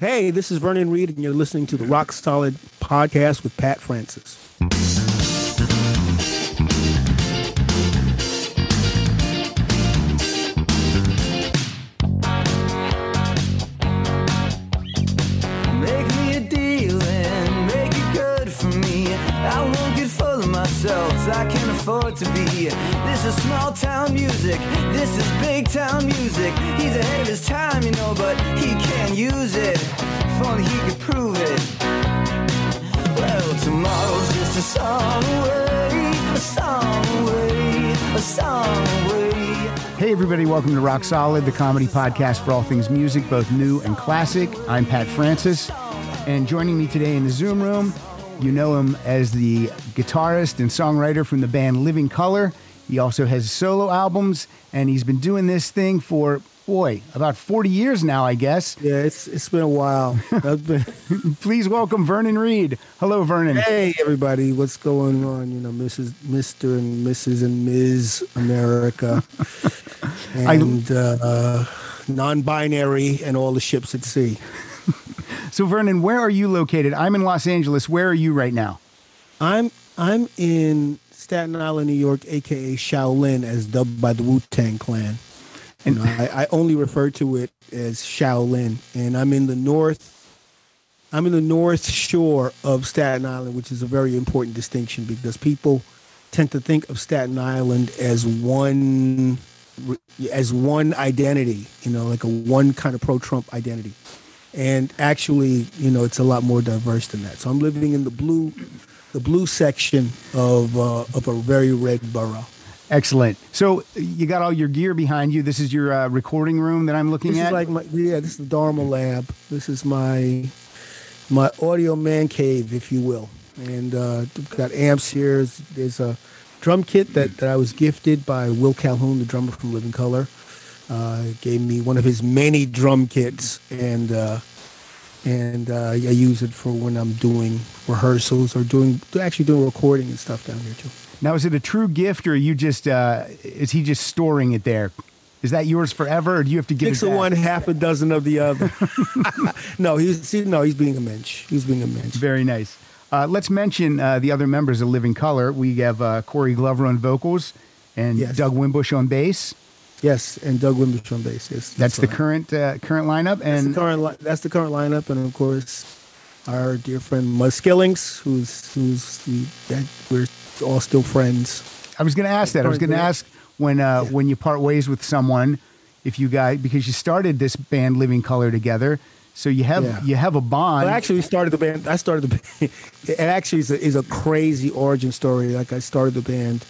Hey, this is Vernon Reid, and you're listening to the Rock Solid podcast with Pat Francis. This is small town music, this is big town music. He's ahead of his time, you know, but he can't use it. If only he could prove it. Well, tomorrow's just a song away, a song away, a song away. Hey, everybody, welcome to Rock Solid, the comedy podcast for all things music, both new and classic. I'm Pat Francis, and joining me today in the Zoom room, you know him as the guitarist and songwriter from the band Living Colour. He also has solo albums, and he's been doing this thing for, boy, about 40 years now, I guess. Yeah, it's it's been a while. Been, Please welcome Vernon Reid. Hello, Vernon. hey, everybody, what's going on? You know, Mrs., Mister, and Mrs. and Ms. America, and uh, non-binary, and all the ships at sea. So, Vernon, where are you located? I'm in Los Angeles. Where are you right now? I'm I'm in Staten Island, New York, aka Shaolin, as dubbed by the Wu Tang Clan. You know, I, I only refer to it as Shaolin, and I'm in the north. I'm in the north shore of Staten Island, which is a very important distinction because people tend to think of Staten Island as one as one identity, you know, like a one kind of pro-Trump identity. And actually, you know, it's a lot more diverse than that. So I'm living in the blue, the blue section of uh, of a very red borough. Excellent. So, you got all your gear behind you. This is your uh, recording room that I'm looking This at. is like my yeah. This is the Dharma Lab. This is my my audio man cave, if you will. And uh, got amps here. There's a drum kit that, that I was gifted by Will Calhoun, the drummer from Living Colour. Uh, gave me one of his many drum kits, and uh, and uh, I use it for when I'm doing rehearsals or doing actually doing recording and stuff down here too. Now, is it a true gift, or are you just uh, is he just storing it there? Is that yours forever, or do you have to give Six it of one, half a dozen of the other. no, he's see, no, he's being a mensch. He's being a mensch. Very nice. Uh, let's mention uh, the other members of Living Colour. We have uh, Corey Glover on vocals and Yes. Doug Wimbish on bass. Yes, and Doug Wimbish on bass. Yes, That's the right. current uh, current lineup. That's And the current. Li- that's the current lineup, and of course, our dear friend Muzz Skillings, who's who's we, that we're all still friends. I was going to ask that. I was going to ask when uh, when you part ways with someone, if you guys because you started this band Living Colour together, so you have Yeah. you have a bond. I actually started the band. I started the band. It actually is a, is a crazy origin story. Like I started the band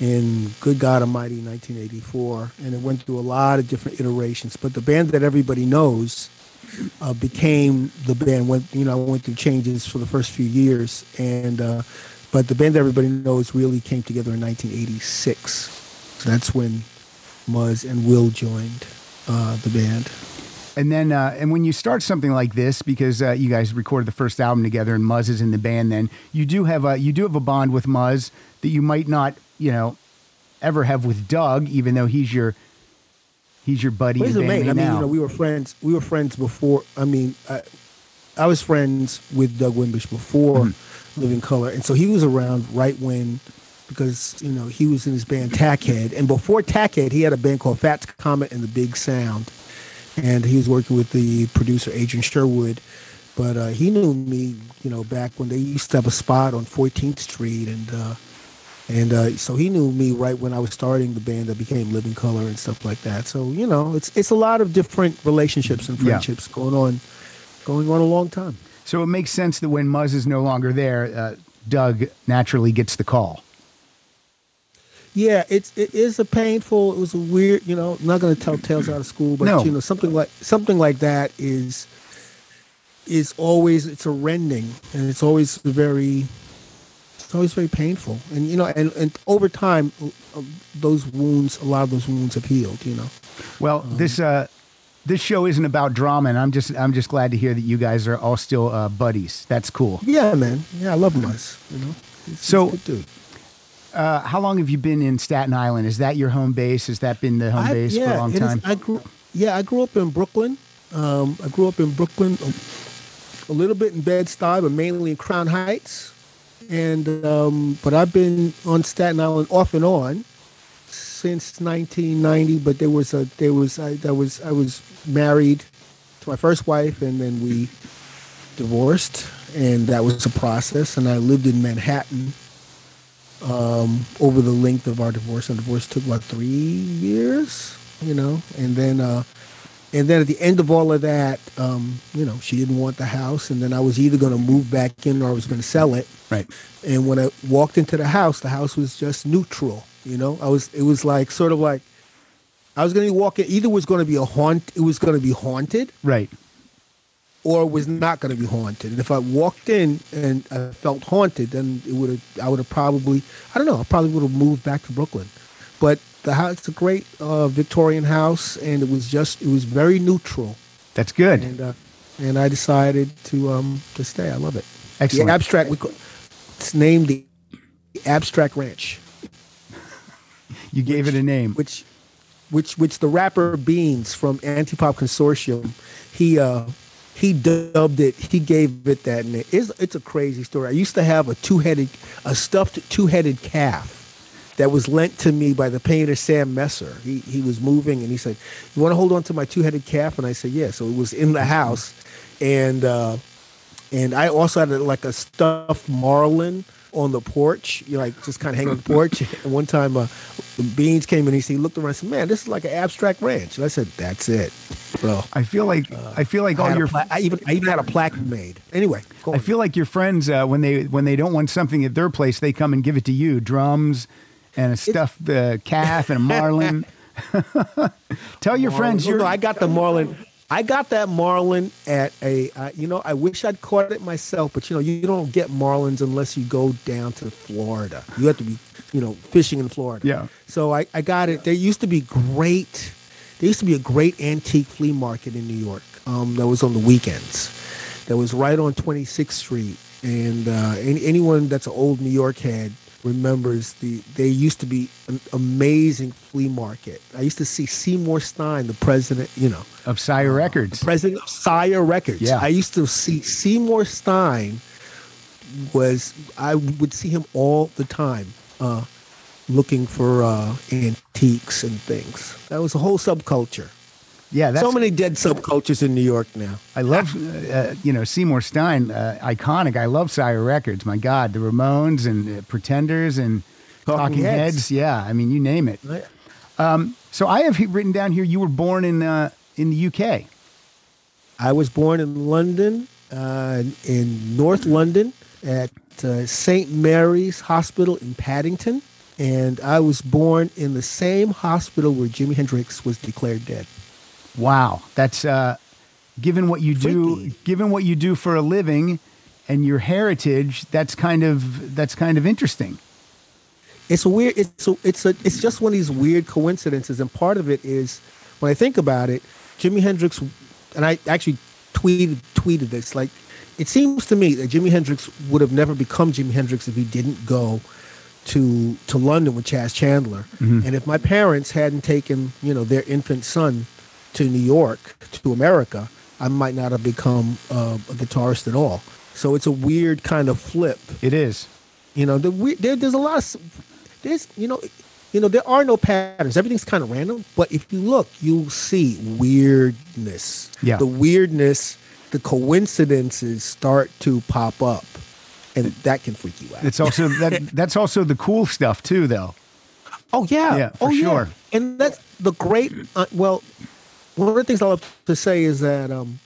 in Good God Almighty 1984, and it went through a lot of different iterations. But the band that everybody knows uh, became the band. Went you know I went through changes for the first few years, and uh, but the band that everybody knows really came together in 1986. So that's when Muzz and Will joined uh, the band. And then, uh, and when you start something like this, because uh, you guys recorded the first album together, and Muzz is in the band, then you do have a you do have a bond with Muzz that you might not, you know, ever have with Doug, even though he's your he's your buddy Well, he's a mate. I mean, now. you know, we were friends. We were friends before. I mean, I, I was friends with Doug Wimbish before Mm-hmm. Living Colour, and so he was around right when, because you know he was in his band Tackhead, and before Tackhead, he had a band called Fats Comet and the Big Sound, and he was working with the producer Adrian Sherwood. But uh, he knew me, you know, back when they used to have a spot on 14th Street, and uh, and uh, so he knew me right when I was starting the band that became Living Colour and stuff like that. So you know, it's it's a lot of different relationships and Yeah. friendships going on, going on a long time. so it makes sense that when Muzz is no longer there, uh, Doug naturally gets the call. Yeah, it's it is a painful. It was a weird. You know, I'm not going to tell tales out of school, but No. you know, something like something like that is is always it's a rending, and it's always very. It's always very painful, and you know, and, and over time, uh, those wounds, a lot of those wounds have healed. You know, Well, Um, this uh, this show isn't about drama, and I'm just I'm just glad to hear that you guys are all still uh, buddies. That's cool. yeah, man, yeah, I love Muzz. You know, He's- he's So- good dude. Uh, how long have you been in Staten Island? Is that your home base? Has that been the home I- base for a long it is- time? I grew, yeah, I grew up in Brooklyn, Um, I grew up in Brooklyn, a, a little bit in Bed Stuy, but mainly in Crown Heights. And um, but I've been on Staten Island off and on since 1990. But there was a there was I, that was I was married to my first wife, and then we divorced, and that was a process. And I lived in Manhattan um, over the length of our divorce. And divorce took about three years, you know, and then uh, and then at the end of all of that, um, you know, she didn't want the house, and then I was either going to move back in or I was going to sell it. Right. And when I walked into the house, the house was just neutral. You know, I was it was like sort of like I was going to be walking. Either was going to be a haunt. It was going to be haunted, Right. or it was not going to be haunted. And if I walked in and I felt haunted, then it would have. I would have probably. I don't know. I probably would have moved back to Brooklyn. But the house, it's a great uh, Victorian house, and it was just. It was very neutral, That's good. and uh, and I decided to um to stay. I love it. Excellent. The abstract. We call, it's named the Abstract Ranch. you gave it a name. which which which the rapper Beans from Antipop Consortium, he uh he dubbed it. He gave it that name. It's it's a crazy story. I used to have a two headed, a stuffed two headed calf that was lent to me by the painter Sam Messer. He he was moving and he said, "You want to hold on to my two headed calf?" And I said, "Yeah." So it was in the house, and uh, and I also had like a stuffed marlin on the porch, you know, like just kind of hanging on the porch. And one time, uh, Beans came in, he, said, he looked around and said, "Man, this is like an abstract ranch." And I said, "That's it." bro." I feel like I feel like I, all your pla- I even I even had a plaque made. Anyway, I on. feel like your friends uh, when they when they don't want something at their place, they come and give it to you. Drums and a stuffed uh, calf and a marlin. Tell your friends you're. no, I got the marlin. I got that marlin at a. Uh, you know, I wish I'd caught it myself, but you know, you don't get marlins unless you go down to Florida. You have to be, you know, fishing in Florida. Yeah. So I, I got it. There used to be great. There used to be a great antique flea market in New York. Um, that was on the weekends. That was right on 26th Street, and uh, any, anyone that's an old New York head remembers the. they used to be an amazing flea market. I used to see Seymour Stein, the president. You know, of Sire Records. president of Sire Records. Yeah. I used to see Seymour Stein was I would see him all the time uh, looking for uh, antiques and things. That was a whole subculture. Yeah, that's so many dead subcultures in New York now. I love, uh, you know, Seymour Stein, uh, iconic. I love Sire Records. My God, the Ramones and uh, Pretenders and Talking, Talking Heads. Heads. Yeah, I mean, you name it. So I have written down here. You were born in uh, in the UK. I was born in London, uh, in North London, at uh, St. Mary's Hospital in Paddington. And I was born in the same hospital where Jimi Hendrix was declared dead. Wow, that's uh, given what you do, Freaky. given what you do for a living, and your heritage. That's kind of that's kind of interesting. it's a weird it's a, it's a it's just one of these weird coincidences and part of it is when i think about it jimi hendrix and i actually tweeted tweeted this like it seems to me that jimi hendrix would have never become jimi hendrix if he didn't go to to london with chas chandler and if my parents hadn't taken you know their infant son to new york to america i might not have become uh, a guitarist at all so it's a weird kind of flip It is. you know, the we- there, there's a lot of there's you know, you know there are no patterns. Everything's kind of random. But if you look, you'll see weirdness. Yeah. the weirdness, the coincidences start to pop up, and that can freak you out. It's also that that's also the cool stuff too, though. Oh yeah, Yeah, for oh sure. yeah. And that's the great. Uh, well, one of the things I love to say is that um,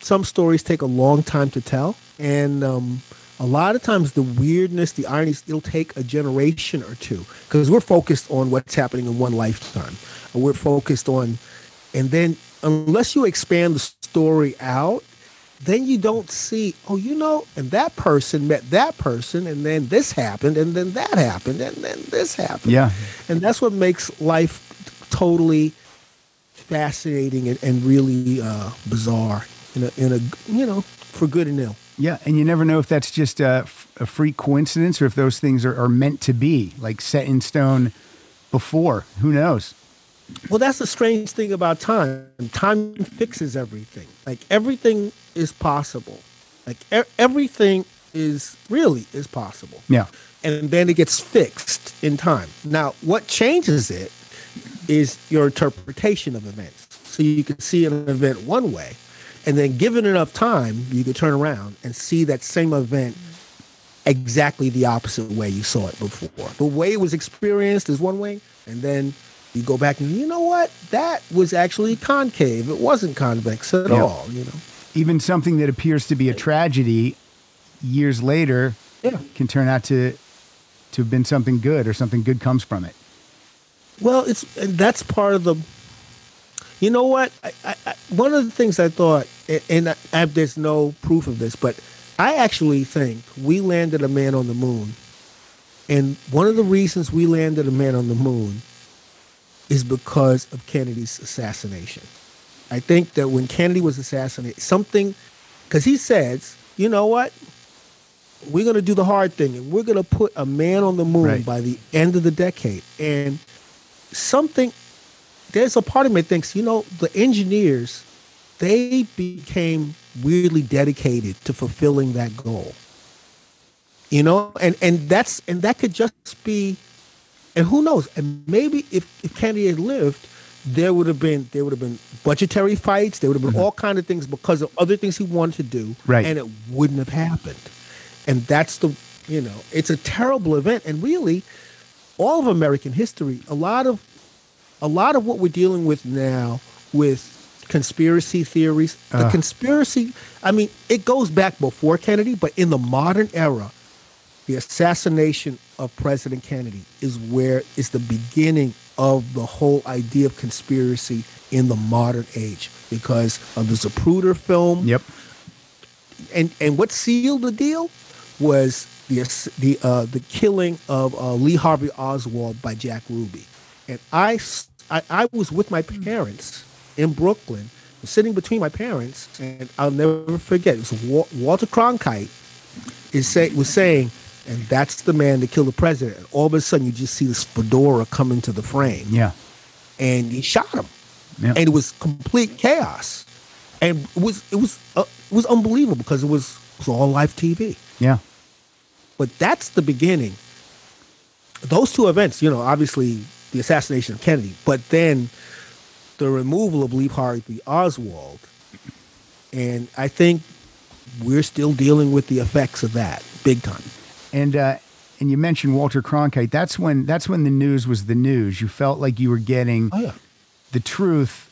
some stories take a long time to tell, and um, a lot of times the weirdness, the irony, it'll take a generation or two because we're focused on what's happening in one lifetime. We're focused on, and then unless you expand the story out, then you don't see, oh, you know, and that person met that person, and then this happened, and then that happened, and then this happened. Yeah. And that's what makes life totally fascinating and, and really uh, bizarre in a, in a, you know, for good and ill. Yeah, and you never know if that's just a, f- a freak coincidence or if those things are, are meant to be, like set in stone before. Who knows? Well, that's the strange thing about time. Time fixes everything. Like everything is possible. Like e- everything is really is possible. Yeah. And then it gets fixed in time. Now, what changes it is your interpretation of events. So you can see an event one way, and then given enough time, you can turn around and see that same event exactly the opposite way you saw it before. The way it was experienced is one way, and then you go back and you know what? That was actually concave. It wasn't convex at Yeah. all, you know. Even something that appears to be a tragedy years later Yeah. can turn out to to have been something good or something good comes from it. Well, it's that's part of the. You know what? I, I, I, one of the things I thought, and there's no proof of this, but I actually think we landed a man on the moon, and one of the reasons we landed a man on the moon is because of Kennedy's assassination. I think that when Kennedy was assassinated, something, because he says, you know what? We're going to do the hard thing, and we're going to put a man on the moon Right. by the end of the decade. And something, there's a part of me that thinks, you know, the engineers, they became weirdly dedicated to fulfilling that goal. You know, and and that's and that could just be, and who knows? And maybe if if Kennedy had lived, there would have been there would have been budgetary fights. There would have been mm-hmm. all kind of things because of other things he wanted to do, Right. And it wouldn't have happened. And that's the you know, it's a terrible event, and really, all of American history, a lot of a lot of what we're dealing with now with conspiracy theories, the ah. conspiracy, I mean, it goes back before Kennedy, but in the modern era, the assassination of President Kennedy is where is the beginning of the whole idea of conspiracy in the modern age because of the Zapruder film Yep. and and what sealed the deal was the the uh, the killing of uh, Lee Harvey Oswald by Jack Ruby, and I, I, I was with my parents in Brooklyn, sitting between my parents, and I'll never forget. It was Wa- Walter Cronkite is say was saying, and that's the man that killed the president. And all of a sudden, you just see this fedora come into the frame Yeah. and he shot him, Yeah. and it was complete chaos, and it was it was uh, it was unbelievable because it was it was all live TV. Yeah. But that's the beginning. Those two events, you know, obviously the assassination of Kennedy, but then the removal of Lee Harvey Oswald, and I think we're still dealing with the effects of that big time. And uh, and you mentioned Walter Cronkite. That's when that's when the news was the news. You felt like you were getting Oh yeah. the truth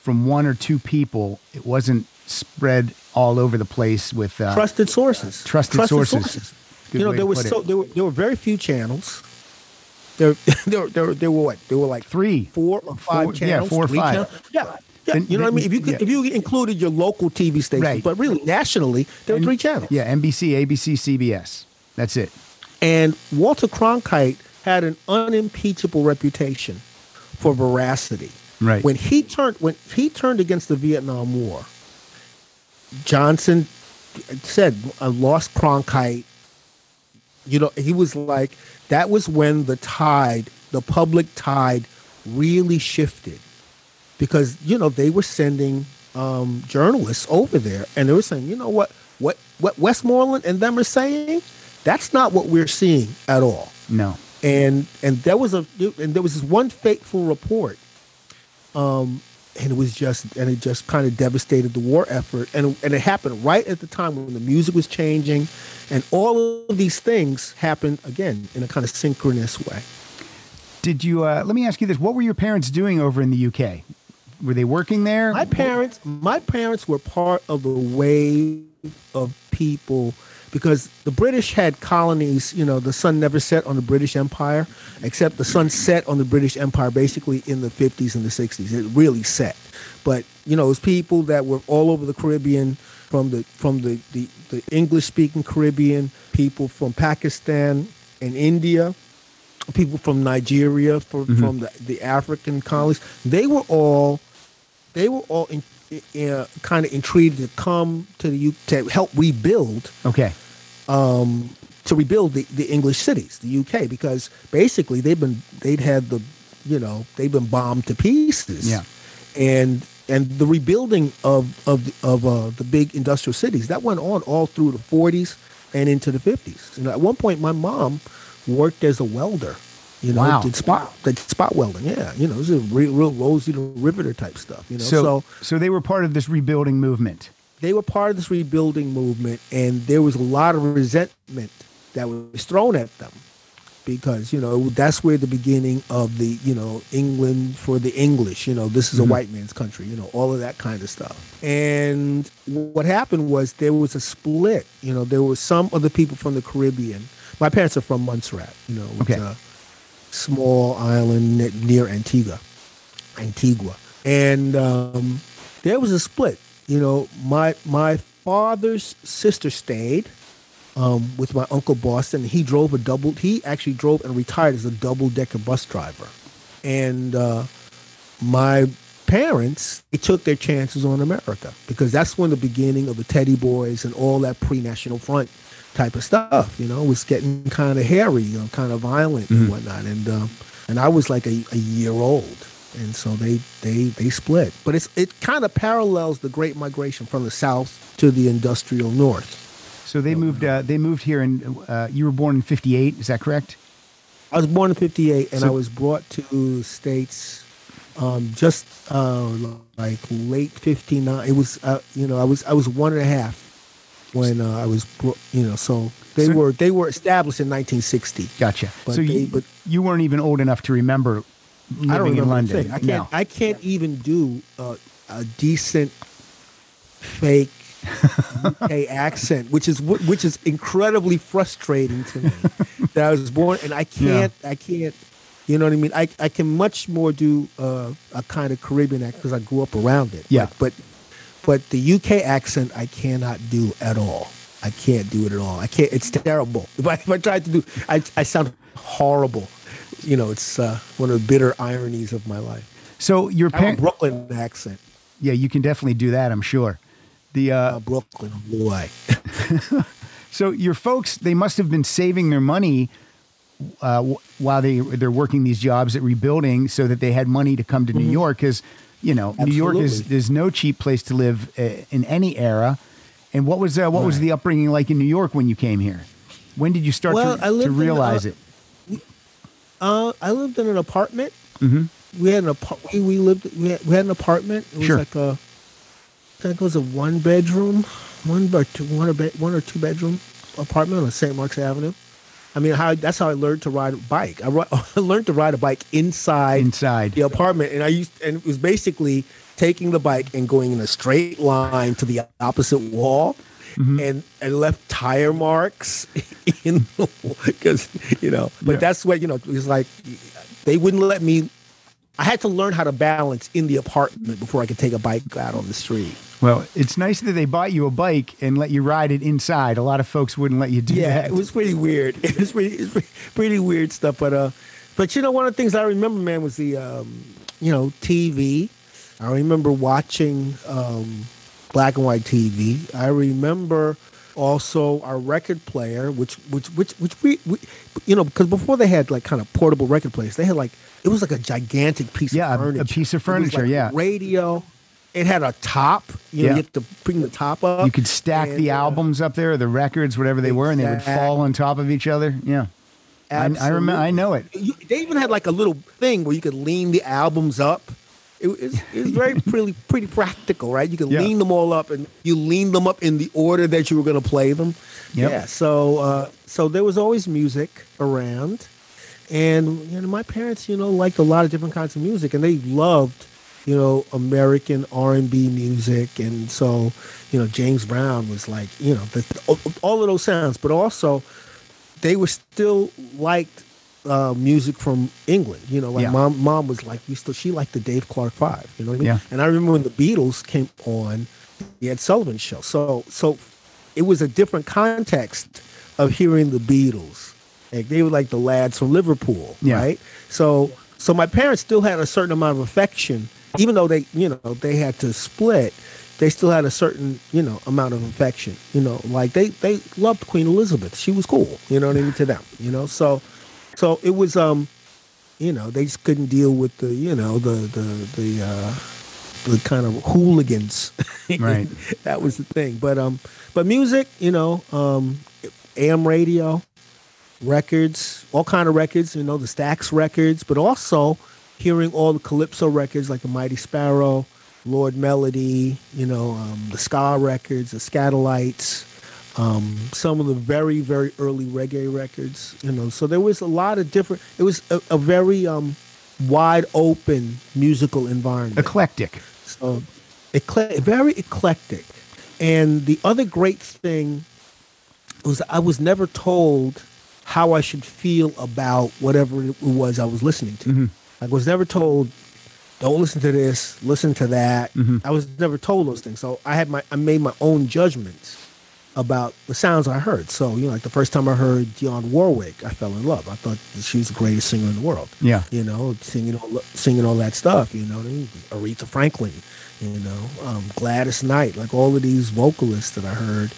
from one or two people. It wasn't spread all over the place with uh, trusted sources. trusted sources. Good you know, there was so there were there were very few channels. There, there, there, there were what? There were like Three. four or five Four- yeah, channels. four or five. channels. Yeah, yeah. Then- you know what I mean? If you could, yeah. if you included your local TV station, Right. but really nationally, there were three channels. Yeah, NBC, ABC, CBS. That's it. And Walter Cronkite had an unimpeachable reputation for veracity. Right. When he turned when he turned against the Vietnam War, Johnson said, "I lost Cronkite." You know, he was like that was when the tide, the public tide, really shifted because you know they were sending um, journalists over there, and they were saying, you know what, what what Westmoreland and them are saying, that's not what we're seeing at all. No. And and there was a and there was this one fateful report, um, and it was just and it just kind of devastated the war effort, and and it happened right at the time when the music was changing, and all of these things happened again in a kind of synchronous way. Did you? Uh, let me ask you this: What were your parents doing over in the UK? Were they working there? My parents, my parents were part of the wave of people because the British had colonies. You know, the sun never set on the British Empire, except the sun set on the British Empire basically in the 50s and the 60s. It really set. But you know, it was people that were all over the Caribbean, from the from the the, the English speaking Caribbean, people from Pakistan and India, people from Nigeria, from, from the, the African colonies. They were all they were all in, uh, kind of intrigued to come to the U to help rebuild okay. Um, to rebuild the, the English cities, the UK, because basically they've been they'd had the you know, they've been bombed to pieces. Yeah. And and the rebuilding of of the, of uh, the big industrial cities that went on all through the 40s and into the 50s. And at one point, my mom worked as a welder. You know, Wow. did spot did spot welding. Yeah, you know, it was a real, real Rosie the Riveter type stuff. You know, So, so so they were part of this rebuilding movement. They were part of this rebuilding movement, and there was a lot of resentment that was thrown at them because you know that's where the beginning of the you know England for the English. You know, this is a white man's country. You know, all of that kind of stuff. And what happened was there was a split. You know, there were some of the people from the Caribbean. My parents are from Montserrat. You know, which, Okay. uh, small island near Antigua, Antigua, and um, there was a split. You know, my my father's sister stayed um, with my uncle Boston. He drove a double. He actually drove and retired as a double decker bus driver, and uh, my parents they took their chances on America because that's when the beginning of the Teddy Boys and all that pre-national front type of stuff. You know, was getting kind of hairy, you know, kind of violent and whatnot. And um, and I was like a, a year old, and so they they they split. But it's it kind of parallels the Great Migration from the South to the industrial North. So they moved. Uh, they moved here, and uh, you were born in '58. Is that correct? I was born in '58, and So- I was brought to the states um, just uh, like late '59. It was, uh, you know, I was I was one and a half when uh, I was, you know, so they So- were they were established in 1960. Gotcha. So they- you, but- you weren't even old enough to remember living I don't in a London. I can't. No. I can't even do uh, a decent fake UK accent, which is which is incredibly frustrating to me. that I was born and I can't. I can't. You know what I mean? I I can much more do uh, a kind of Caribbean accent because I grew up around it. Yeah. But, but but the UK accent I cannot do at all. I can't do it at all. I can't. It's terrible. If I if I tried to do, I I sound horrible. You know, it's uh, one of the bitter ironies of my life. so your I have a parents. Brooklyn accent. Yeah, you can definitely do that. I'm sure. The uh, Uh, Brooklyn boy. so your folks, they must have been saving their money uh, w- while they they're working these jobs at rebuilding, so that they had money to come to New York. Because you know, New York is Mm-hmm. Is no cheap place to live uh, in any era. And what was uh, what was the upbringing like in New York when you came here? When did you start Well, to, to in, realize uh, it? Uh, I lived in an apartment. Mm-hmm. We had an apart. We, we lived. We had, we had an apartment. It was Sure. like a. I think it was a one bedroom, one or two, one or be, one or two bedroom apartment on St. Mark's Avenue. I mean, how that's how I learned to ride a bike. I, I learned to ride a bike inside Inside. the apartment, and I used and it was basically taking the bike and going in a straight line to the opposite wall, Mm-hmm. and and left tire marks in the because you know. But Yeah. that's what you know. It's like they wouldn't let me. I had to learn how to balance in the apartment before I could take a bike out on the street. Well, it's nice that they bought you a bike and let you ride it inside. A lot of folks wouldn't let you do Yeah, that. it was pretty weird. It was pretty, it was pretty, pretty weird stuff. But uh, but you know, one of the things I remember, man, was the um, you know, TV. I remember watching um, black and white TV. I remember also our record player, which which which which we, we you know, because before they had like kind of portable record players, they had like it was like a gigantic piece Yeah, a- of a furniture. piece of furniture, like yeah. radio. It had a top. You know, Yeah. you have to bring the top up. You could stack and, the uh, albums up there, the records, whatever they were, and they would fall on top of each other. Yeah, I, I remember. I know it. You, they even had like a little thing where you could lean the albums up. It was, it was very pretty pretty practical, right? You could Yeah. lean them all up, and you lean them up in the order that you were going to play them. Yep. Yeah. So uh, so there was always music around, and you know my parents, you know, liked a lot of different kinds of music, and they loved, you know, American R and B music, and so you know James Brown was like, you know, the, all of those sounds, but also they were still liked uh, music from England. You know, like Yeah. mom, mom was like, we still she liked the Dave Clark Five. You know what I mean? Yeah. And I remember when the Beatles came on, the Ed Sullivan Show. So so it was a different context of hearing the Beatles. Like they were like the lads from Liverpool, Yeah. right? So so my parents still had a certain amount of affection, even though they you know they had to split. They still had a certain you know amount of affection. You know, like they they loved Queen Elizabeth. She was cool. You know what I mean to them. You know, so so it was um you know, they just couldn't deal with the, you know, the the the uh, the kind of hooligans. Right. that was the thing. But um, but music, you know, um, AM radio, records, all kind of records. You know, the Stax records, but also hearing all the calypso records like the Mighty Sparrow, Lord Melody. You know, um, the ska records, the Skatalites. Um, some of the very, very early reggae records, you know, so there was a lot of different. It was a, a very um, wide open musical environment. Eclectic. So, ecle- very eclectic. And the other great thing was I was never told how I should feel about whatever it was I was listening to. I was never told, don't listen to this, listen to that. I was never told those things. So I had my I made my own judgments about the sounds I heard. So, you know, like the first time I heard Dionne Warwick, I fell in love. I thought that she was the greatest singer in the world. Yeah. You know, singing all singing all that stuff, you know, Aretha Franklin, you know, um, Gladys Knight, like all of these vocalists that I heard,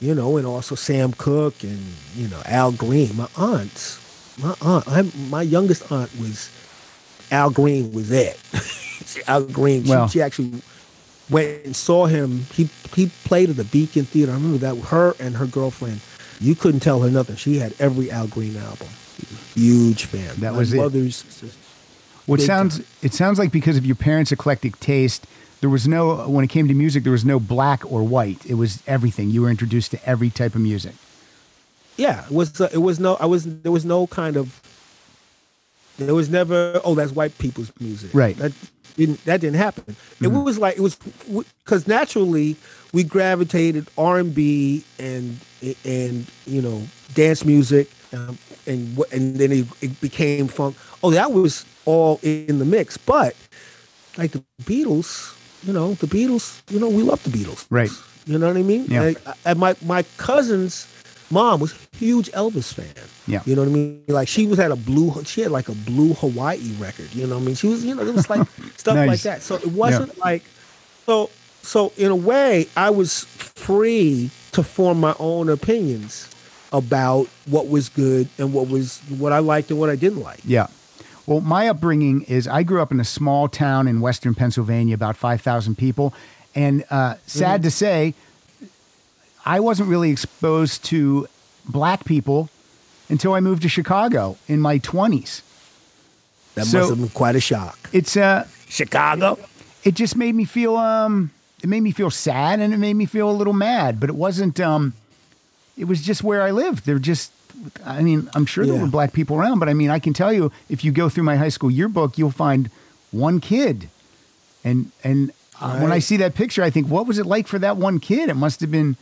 you know, and also Sam Cooke and, you know, Al Green. My aunts, my aunt, I, my youngest aunt was Al Green was it. Al Green, she, Well- she actually went and saw him. He he played at the Beacon Theater. I remember that her and her girlfriend. You couldn't tell her nothing. She had every Al Green album. Huge fan. That My was it. mother's Well, it Big sounds it sounds like because of your parents' eclectic taste, there was no when it came to music, there was no black or white. It was everything. You were introduced to every type of music. yeah. It was uh, it was no. I was there was no kind of. There was never oh that's white people's music. Right. That didn't that didn't happen. It was like it was because naturally we gravitated R and B and and you know dance music um, and and then it, it became funk. Oh, that was all in the mix. But like the Beatles, you know, the Beatles, you know, we love the Beatles. Right. You know what I mean? Yeah. Like, and my my cousin's mom was a huge Elvis fan. Yeah. You know what I mean? Like she was had a blue she had like a blue Hawaii record. You know what I mean? She was you know it was like stuff Nice. like that. So it wasn't like so so in a way I was free to form my own opinions about what was good and what was what I liked and what I didn't like. Yeah. Well, my upbringing is I grew up in a small town in western Pennsylvania, about 5,000 people. And uh, sad to say, I wasn't really exposed to black people until I moved to Chicago in my 20s. That So- must have been quite a shock. It's uh, Chicago? it just made me feel um it made me feel sad and it made me feel a little mad but it wasn't um it was just where i lived they're just i mean i'm sure there were black people around but i mean i can tell you if you go through my high school yearbook you'll find one kid and and uh, when i see that picture i think what was it like for that one kid it must have been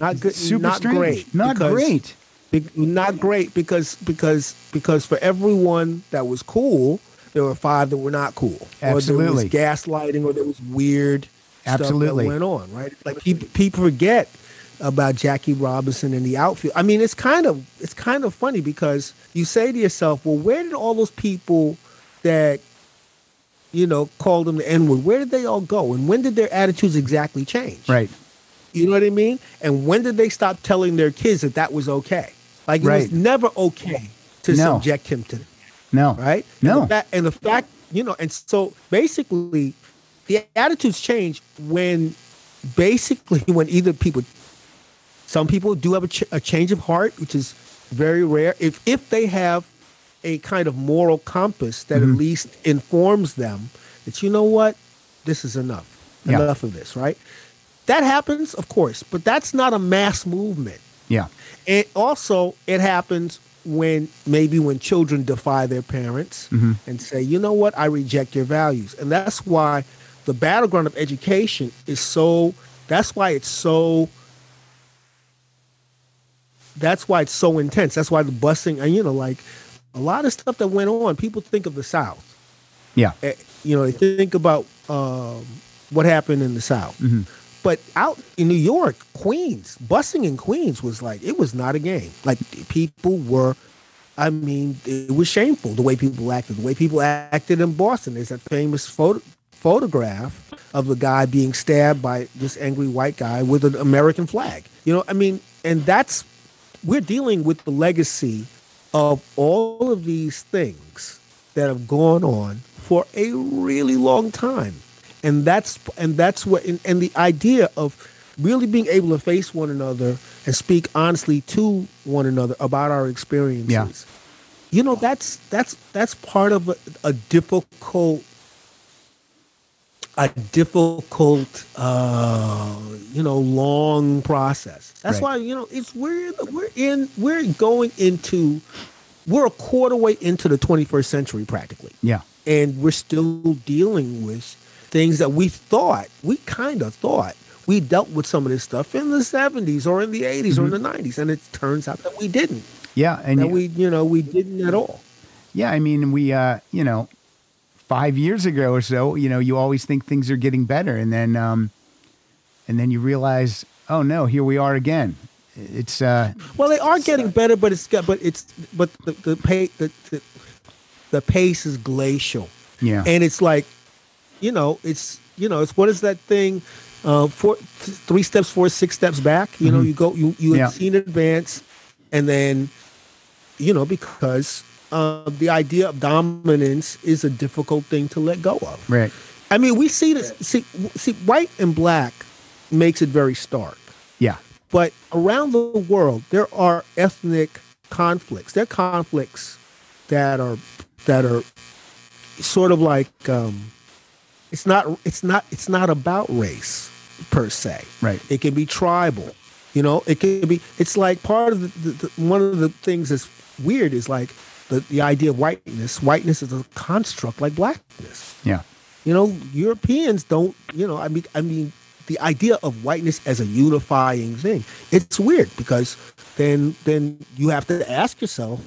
Not good super not strange great. not because- great Be- not great because because because for everyone that was cool, there were five that were not cool. Or there Absolutely. was gaslighting, or there was weird Absolutely. stuff that went on. Right, like people people forget about Jackie Robinson in the outfield. I mean, it's kind of it's kind of funny because you say to yourself, well, where did all those people that you know called them the N word? Where did they all go, and when did their attitudes exactly change? right You know what I mean? And when did they stop telling their kids that that was okay? Like it Right. was never okay to No. subject him to that, no right? no And the, fact, and the fact, you know, and so basically, the attitudes change when basically when either people, some people do have a, ch- a change of heart, which is very rare. If if they have a kind of moral compass that Mm-hmm. at least informs them that you know what, this is enough, Yeah. enough of this, right? That happens, of course, but that's not a mass movement. yeah And also, it happens when maybe when children defy their parents and say, you know what, I reject your values. And that's why the battleground of education is so, that's why it's so, that's why it's so intense. That's why the busing, and you know, like a lot of stuff that went on, people think of the South. yeah Eh, You know, they think about um, what happened in the South. But out in New York, Queens, busing in Queens was like, it was not a game. Like people were, I mean, it was shameful the way people acted, the way people acted in Boston. There's that famous photo, photograph of the guy being stabbed by this angry white guy with an American flag. You know, I mean, and that's, we're dealing with the legacy of all of these things that have gone on for a really long time. And that's and that's what and, and the idea of really being able to face one another and speak honestly to one another about our experiences. Yeah. You know, that's that's that's part of a, a difficult a difficult, uh, you know, long process. That's Right. why you know it's we're we're in we're going into we're a quarter way into the 21st century practically, Yeah. and we're still dealing with things that we thought we kind of thought we dealt with some of this stuff in the 70s or in the 80s or in the 90s, and it turns out that we didn't. Yeah. And you- we you know we didn't at all. Yeah, I mean, we, uh, you know, five years ago or so, you know, you always think things are getting better, and then, um, and then you realize, oh no, here we are again. It's, uh, Well, they are getting better, but it's got, but it's, but the the pace the, the, the pace is glacial. Yeah. and it's like, you know, it's you know, it's what is that thing? Uh, four, th- three steps forward, six steps back. You know, you go, you you Mm-hmm. Yeah. see in advance, and then, you know, because uh, the idea of dominance is a difficult thing to let go of. right. I mean, we see this. See, see, white and black makes it very stark. Yeah. But around the world, there are ethnic conflicts. There are conflicts that are that are sort of like um, it's not it's not it's not about race per se. Right. It can be tribal. You know, it can be. It's like part of the, the, the one of the things that's weird is like the the idea of whiteness. Whiteness is a construct like blackness Yeah. you know europeans don't you know i mean i mean the idea of whiteness as a unifying thing it's weird because then then you have to ask yourself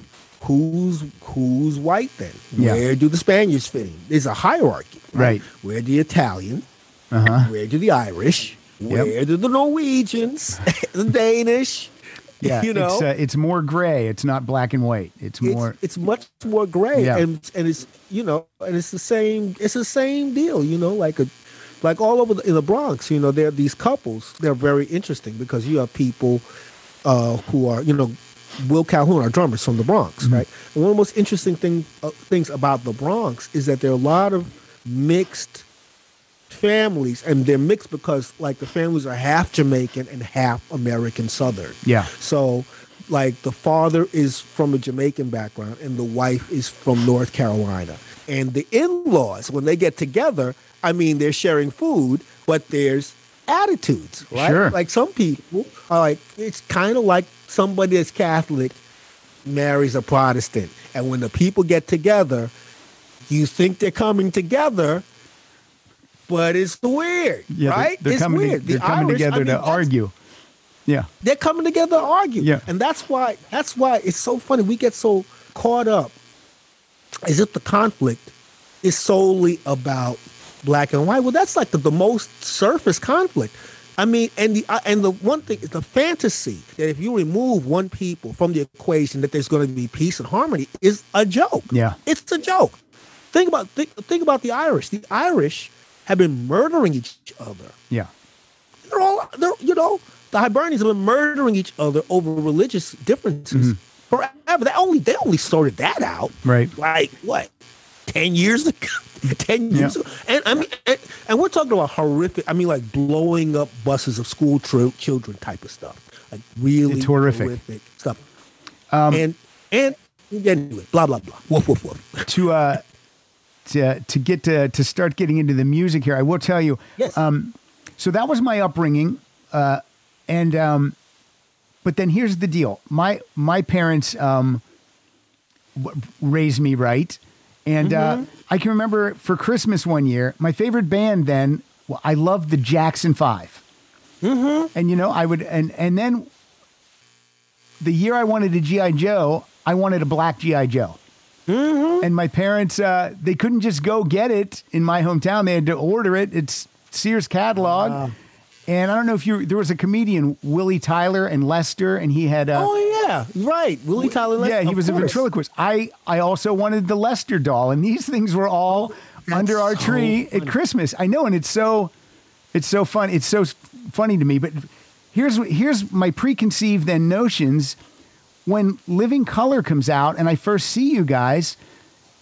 who's who's white then Yeah. where do the spaniards fit in there's a hierarchy Right. where the italian Uh huh. where do the irish where do the norwegians the danish Yeah. you know It's, uh, it's more gray. It's not black and white. It's more. it's, it's much more gray Yeah. and and it's you know and it's the same it's the same deal you know like a like all over the, in the Bronx you know there are these couples they're very interesting because you have people uh, who are you know Will Calhoun our drummer, is from the Bronx Mm-hmm. right and one of the most interesting thing uh, things about the Bronx is that there are a lot of mixed families and they're mixed because like the families are half Jamaican and half American Southern Yeah. so, like, the father is from a Jamaican background and the wife is from North Carolina. And the in laws, when they get together, I mean, they're sharing food, but there's attitudes, right? Sure. Like, some people are like, it's kind of like somebody that's Catholic marries a Protestant. And when the people get together, you think they're coming together, but it's weird, Yeah. they're- right? They're, it's coming. weird. To, they're The coming Irish, I together mean, to argue. Yeah. they're coming together to argue. Yeah. And that's why that's why it's so funny. We get so caught up as if the conflict is solely about black and white. Well, that's like the, the most surface conflict. I mean, and the uh, and the one thing is the fantasy that if you remove one people from the equation, that there's going to be peace and harmony is a joke. Yeah. it's a joke. Think about think, think about the Irish. The Irish have been murdering each other Yeah. they're all they're you know the Hibernians have been murdering each other over religious differences forever. They only they only sorted that out Right. like what ten years ago. Ten years Yeah. ago, and I mean, and, and we're talking about horrific. I mean, like blowing up buses of school tro- children type of stuff, like really It's horrific. stuff. and and anyway, blah blah blah. Woof woof woof. to uh to to get to to start getting into the music here, I will tell you. Yes. Um, so that was my upbringing, uh, and um, but then here's the deal: my my parents um w- raised me right, and uh, I can remember for Christmas one year, my favorite band then. Well, I loved the Jackson 5 mm-hmm. and you know I would and and then the year I wanted a GI Joe, I wanted a black GI Joe. And my parents, uh, they couldn't just go get it in my hometown. They had to order it. It's Sears catalog. And I don't know if you, there was a comedian, Willie Tyler and Lester, and he had, uh, Oh yeah, right. Willie Tyler. yeah, he of was a ventriloquist. I, I also wanted the Lester doll, and these things were all under our so tree at Christmas. I know, and it's so, it's so fun. It's so funny to me. But here's what- here's my preconceived then notions. When Living Colour comes out, and I first see you guys,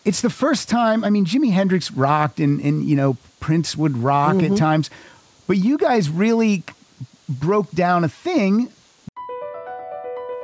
it's the first time. I mean, Jimi Hendrix rocked, and and you know Prince would rock Mm-hmm. at times, but you guys really broke down a thing.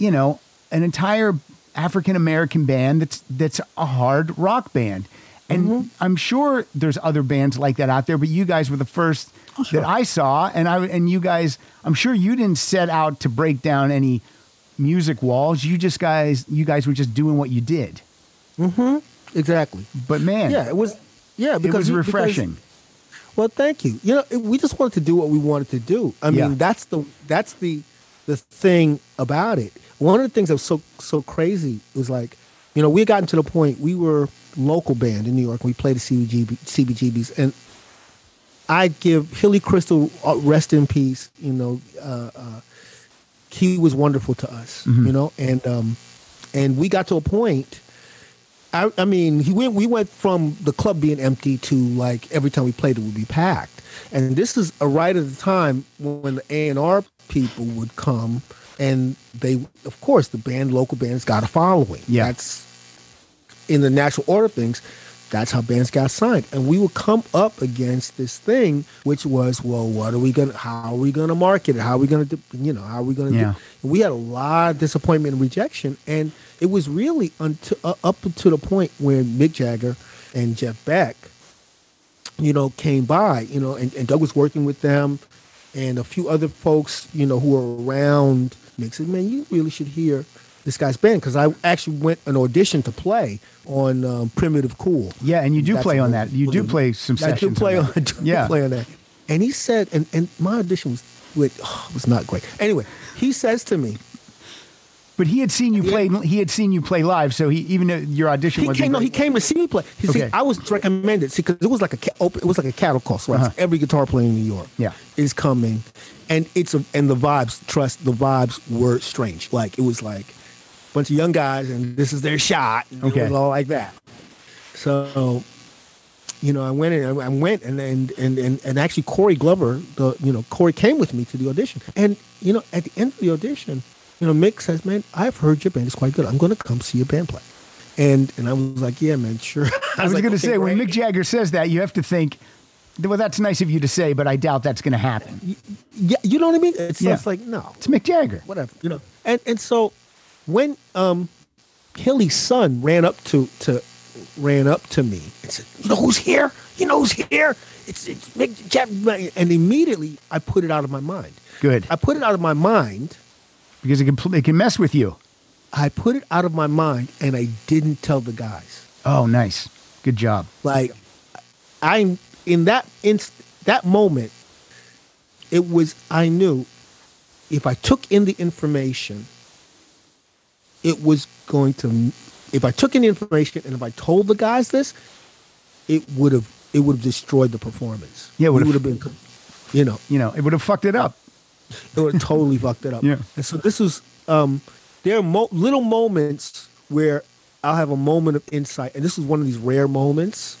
you know, an entire African American band that's that's a hard rock band. And Mm-hmm. I'm sure there's other bands like that out there, but you guys were the first Oh, that I saw, and I and you guys, I'm sure you didn't set out to break down any music walls. You just guys, you guys were just doing what you did. Mhm. Exactly. But man, Yeah, it was. Yeah, it was you- because- refreshing. well, thank you. You know, we just wanted to do what we wanted to do. I Yeah. mean, that's the that's the the thing about it. One of the things that was so so crazy was like, you know, we had gotten to the point we were local band in New York. We played the CBGB, CBGBs, and I give Hilly Kristal uh, rest in peace. You know, uh, uh, he was wonderful to us. You know, and um, and we got to a point. I, I mean, he went. We went from the club being empty to like every time we played, it would be packed. And this is a right at the time when the A and R people would come, and they, of course, the band, local bands, got a following. Yeah. that's in the natural order of things. That's how bands got signed, and we would come up against this thing, which was, well, what are we gonna? How are we gonna market it? How are we gonna, do, you know, how are we gonna? Yeah. Do, we had a lot of disappointment and rejection, and it was really until uh, up to the point where Mick Jagger and Jeff Beck, you know, came by, you know, and, and Doug was working with them, and a few other folks, you know, who were around. Mick said, "Man, you really should hear this guy's band," because I actually went an audition to play on um, Primitive Cool. Yeah, and you do That's play on that. You do play some I do play on. I do Yeah. play on that. And he said, and, and my audition was with, oh, was not great. Anyway, he says to me, But he had seen you Yeah. play. He had seen you play live, so he even though your audition he wasn't. came. No, he came to see me play. He Okay. see, I was recommended. See, because it was like a it was like a cattle call. So that's every guitar player in New York, Yeah. is coming, and it's a, and the vibes. Trust the vibes were strange. Like it was like a bunch of young guys, and this is their shot. And Okay. it was all like that. So, you know, I went and I went and and and and, and actually Corey Glover, the you know Corey came with me to the audition, and you know at the end of the audition, you know Mick says, "Man, I've heard your band is quite good. I'm going to come see your band play." And and I was like, "Yeah, man, sure." I was like, going to "Okay, say when. Mick Jagger says that, you have to think. Well, that's nice of you to say, but I doubt that's going to happen. yeah, you know what I mean? It's Yeah. like no, It's Mick Jagger. whatever, you know. And and so when um Hilly's son ran up to to ran up to me and said, "You know who's here? You know who's here? It's it's Mick Jagger." And immediately I put it out of my mind. Good, I put it out of my mind. because it can it can mess with you. I put it out of my mind, and I didn't tell the guys. Oh, nice, good job. Like I'm in that inst- that moment. It was I knew if I took in the information, it was going to. If I took in the information and if I told the guys this, it would have it would have destroyed the performance. Yeah, it would have been, you know, You know, it would have fucked it up. it would have totally fucked it up. Yeah. And so this was um there are mo- little moments where I'll have a moment of insight, and this is one of these rare moments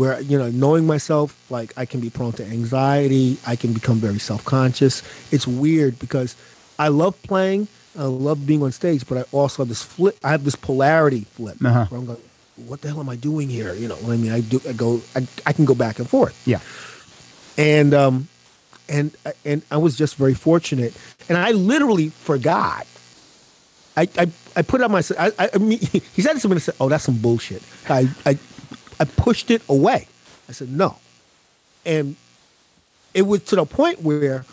where you know knowing myself like I can be prone to anxiety, I can become very self conscious. It's weird because I love playing, I love being on stage, but I also have this flip. I have this polarity flip Uh-huh. where I'm going, what the hell am I doing here? You know, what I mean, I do. I go. I, I can go back and forth Yeah, and um and and I was just very fortunate and I literally forgot I I, I put out my I, I, I mean, he said something and said oh that's some bullshit I, I I pushed it away I said no and it was to the point where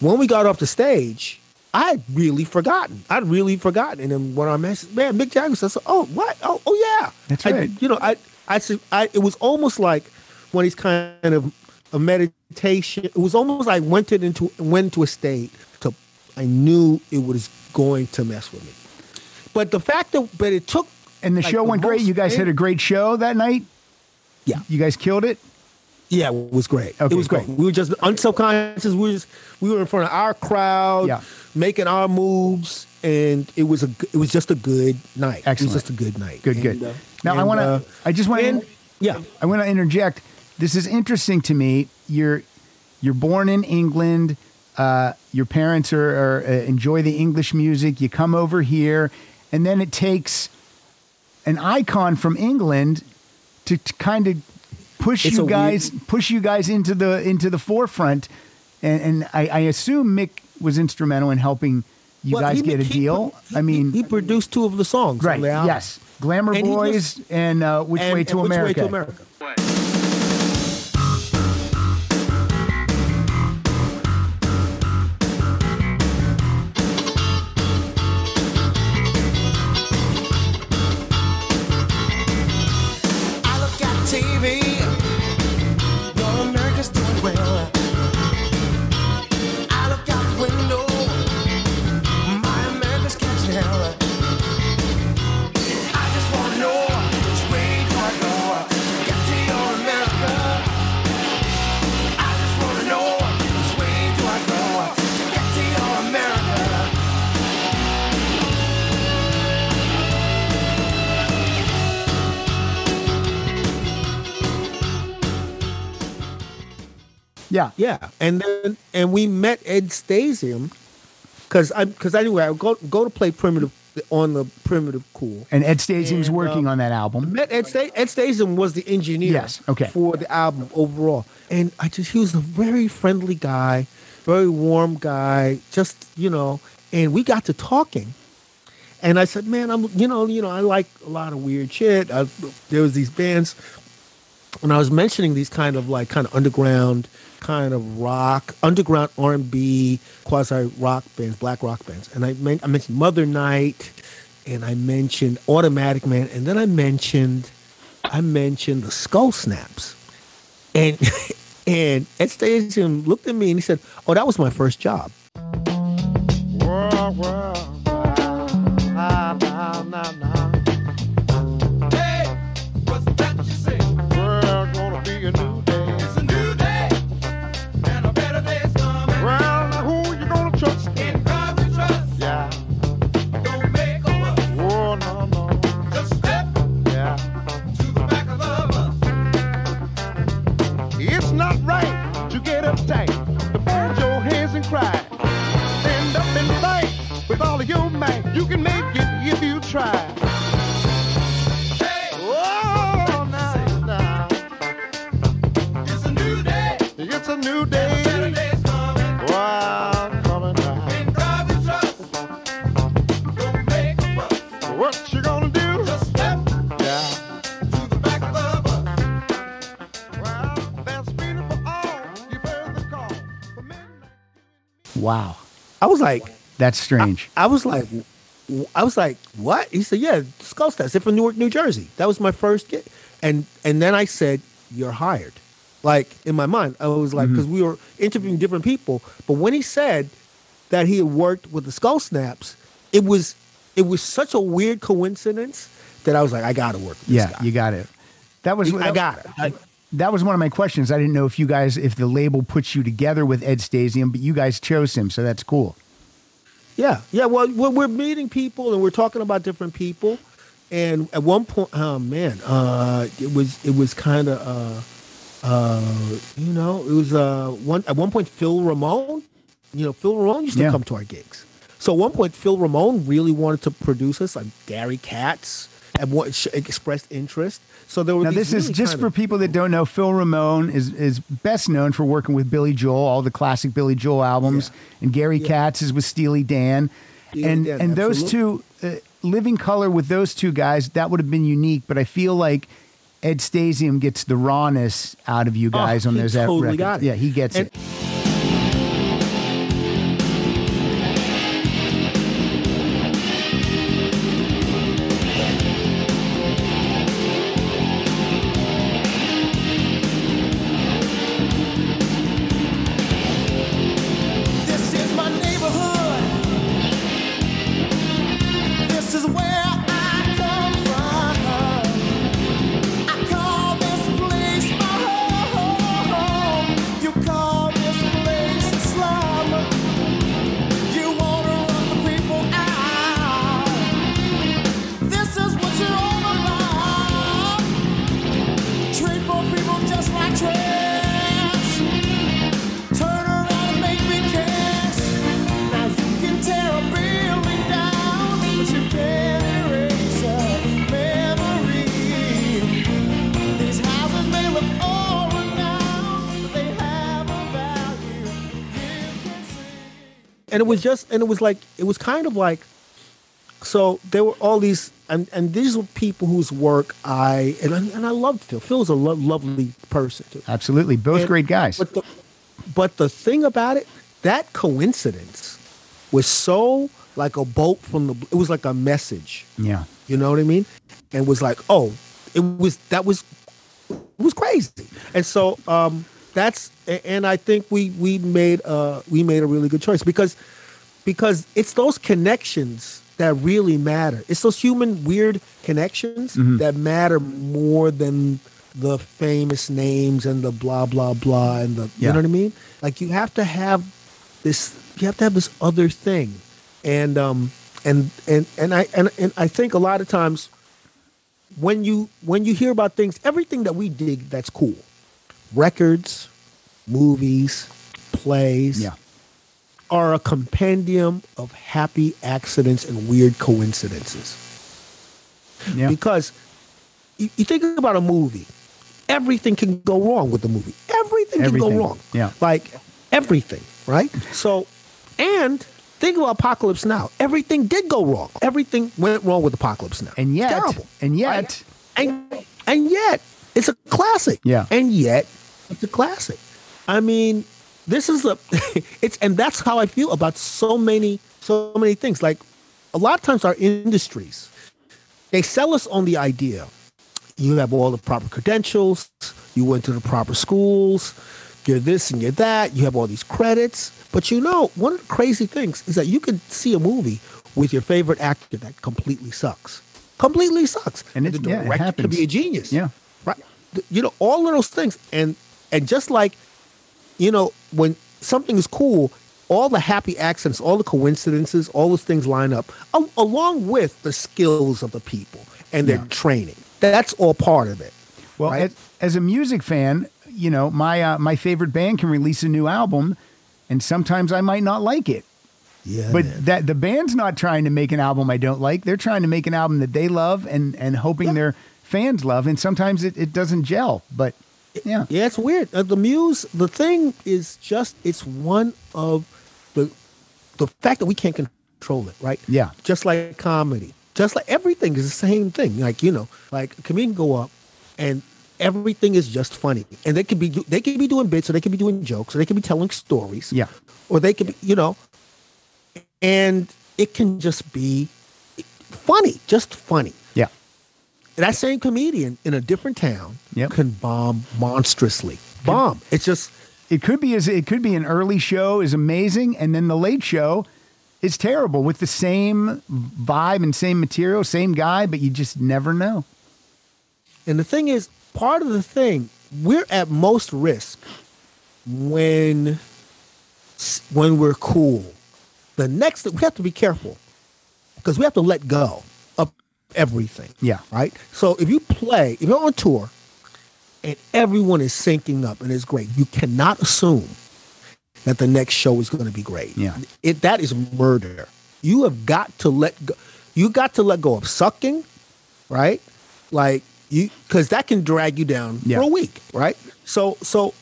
when we got off the stage I'd really forgotten. I'd really forgotten. And then when I messaged, man, Mick Jagger says, "Oh, what? Oh, oh yeah." That's I- right. you know, I, I, said- I, it was almost like one of these kind of a meditation. It was almost like went it into went into a state to. I knew it was going to mess with me, but the fact that, but it took And the Like show the went great. You guys had a great show that night. Yeah. You guys killed it. Yeah, it was great. Okay, it was great. We were just unsubconscious. We were just we were in front of our crowd, Yeah. making our moves, and it was a it was just a good night. Excellent. It was just a good night. Good, And, good. uh, now I want to. uh, I just want to. yeah. I want to interject. This is interesting to me. You're you're born in England. Uh, your parents are, are uh, enjoy the English music. You come over here, and then it takes an icon from England to, to kind of push It's you guys push you guys into the into the forefront. And, and I, I assume Mick was instrumental in helping you Well, guys he- get a he- deal. he- I mean, he produced two of the songs. right? the. Yes, Glamour And Boys just- and uh, Which And- Way and to Which Way to America. At Yeah, Yeah, and then and we met Ed Stasium because I because anyway I would go go to play primitive on the primitive cool. And Ed Stasium's And, working uh, on that album. Met Ed Sta- Ed Stasium was the engineer. Yes, okay. For the album overall, and I just he was a very friendly guy, very warm guy. Just you know, and we got to talking. And I said, man, I'm you know you know I like a lot of weird shit. I, there was these bands and I was mentioning these kind of like kind of underground, kind of rock, underground R and B, quasi rock bands, black rock bands, and I, men- I mentioned Mother Night, and I mentioned Automatic Man, and then I mentioned, I mentioned the Skull Snaps, and and Ed Stasium looked at me and he said, "Oh, that was my first job." Well, nah, nah, nah, nah. You can make it if you try. Oh, nah, nah. It's a new day. It's a new day. Wow, coming now. What you gonna do? Just step yeah. to the back of the bus. Well, there's freedom for all. You've heard the call. For midnight. Wow, I was like, that's strange. I was like, I was like, what? He said, yeah, Skull Snaps. They're from Newark, New Jersey. That was my first gig. And and then I said, you're hired. Like in my mind, I was like, mm-hmm. because we were interviewing different people. But when he said that he had worked with the Skull Snaps, it was it was such a weird coincidence that I was like, I got to work with yeah, this guy. you got it. That was I got it. I- that was one of my questions. I didn't know if you guys, if the label puts you together with Ed Stasium, but you guys chose him, so that's cool. Yeah, yeah. Well, we're, meeting people and we're talking about different people. And at one point, oh man, uh, it was it was kind of, uh, uh, you know, it was uh, one at one point Phil Ramone, you know, Phil Ramone used to Yeah. come to our gigs. So at one point, Phil Ramone really wanted to produce us. Like Gary Katz at one sh- expressed interest. So there were Now, this is just for of- people that don't know. Phil Ramone is is best known for working with Billy Joel, all the classic Billy Joel albums, and Gary Katz is with Steely Dan, and Dan, and those two, uh, Living Colour with those two guys, that would have been unique. But I feel like Ed Stasium gets the rawness out of you guys Oh, on those totally records. Yeah, he gets And- it. And it was just and it was like it was kind of like so there were all these and and these were people whose work I and I, and I loved Phil. Phil's a lo- lovely person too. Absolutely. Both And- great guys. But the but the thing about it, that coincidence was so like a bolt from the. It was like a message. yeah. You know what I mean? And was like, oh, it was that was it was crazy. And so um that's and I think we we made uh we made a really good choice because because it's those connections that really matter. It's those human weird connections that matter more than the famous names and the blah blah blah and the Yeah. you know what I mean? Like you have to have this you have to have this other thing. And um and and and I and, and I think a lot of times when you when you hear about things, everything that we dig that's cool. Records, movies, plays, Yeah. are a compendium of happy accidents and weird coincidences. Yeah. Because you, you think about a movie, everything can go wrong with the movie. Everything, can go wrong. Yeah. Like everything, right? So, and think about Apocalypse Now. Everything did go wrong. Everything went wrong with Apocalypse Now. And yet, Terrible. and yet, right? and and yet it's a classic. Yeah. And yet it's a classic. I mean, this is a it's and that's how I feel about so many so many things. Like a lot of times our industries they sell us on the idea you have all the proper credentials, you went to the proper schools, you're this and you're that, you have all these credits. But you know, one of the crazy things is that you could see a movie with your favorite actor that completely sucks. Completely sucks. And the it's- yeah, it director could be a genius. Yeah. Right. You know, all of those things. And and just like, you know, when something is cool, all the happy accidents, all the coincidences, all those things line up, al- along with the skills of the people and their Yeah. training. That's all part of it. well, right? as, as a music fan, you know, my uh, my favorite band can release a new album, and sometimes I might not like it. yeah. But man. that the band's not trying to make an album I don't like. They're trying to make an album that they love and and hoping their fans love. And sometimes it, it doesn't gel. But yeah, Yeah, it's weird. Uh, the muse, the thing is just it's one of the the fact that we can't control it, right? Yeah. Just like comedy, just like everything is the same thing. Like you know, like a comedian go up, and everything is just funny, and they could be they could be doing bits, or they could be doing jokes, or they could be telling stories, Yeah. or they could be, you know, and it can just be funny, just funny that same comedian in a different town Yep. can bomb monstrously. Bomb. It's just it could be as it could be an early show is amazing, and then the late show is terrible with the same vibe and same material, same guy, but you just never know. and the thing is, part of the thing, we're at most risk when when we're cool. The next we have to be careful because we have to let go everything. Yeah. Right? So if you play, if you're on tour and everyone is syncing up and it's great, you cannot assume that the next show is going to be great. Yeah. It that is murder. You have got to let go. You got to let go of sucking, right? Like you, because that can drag you down Yeah. for a week, right? So so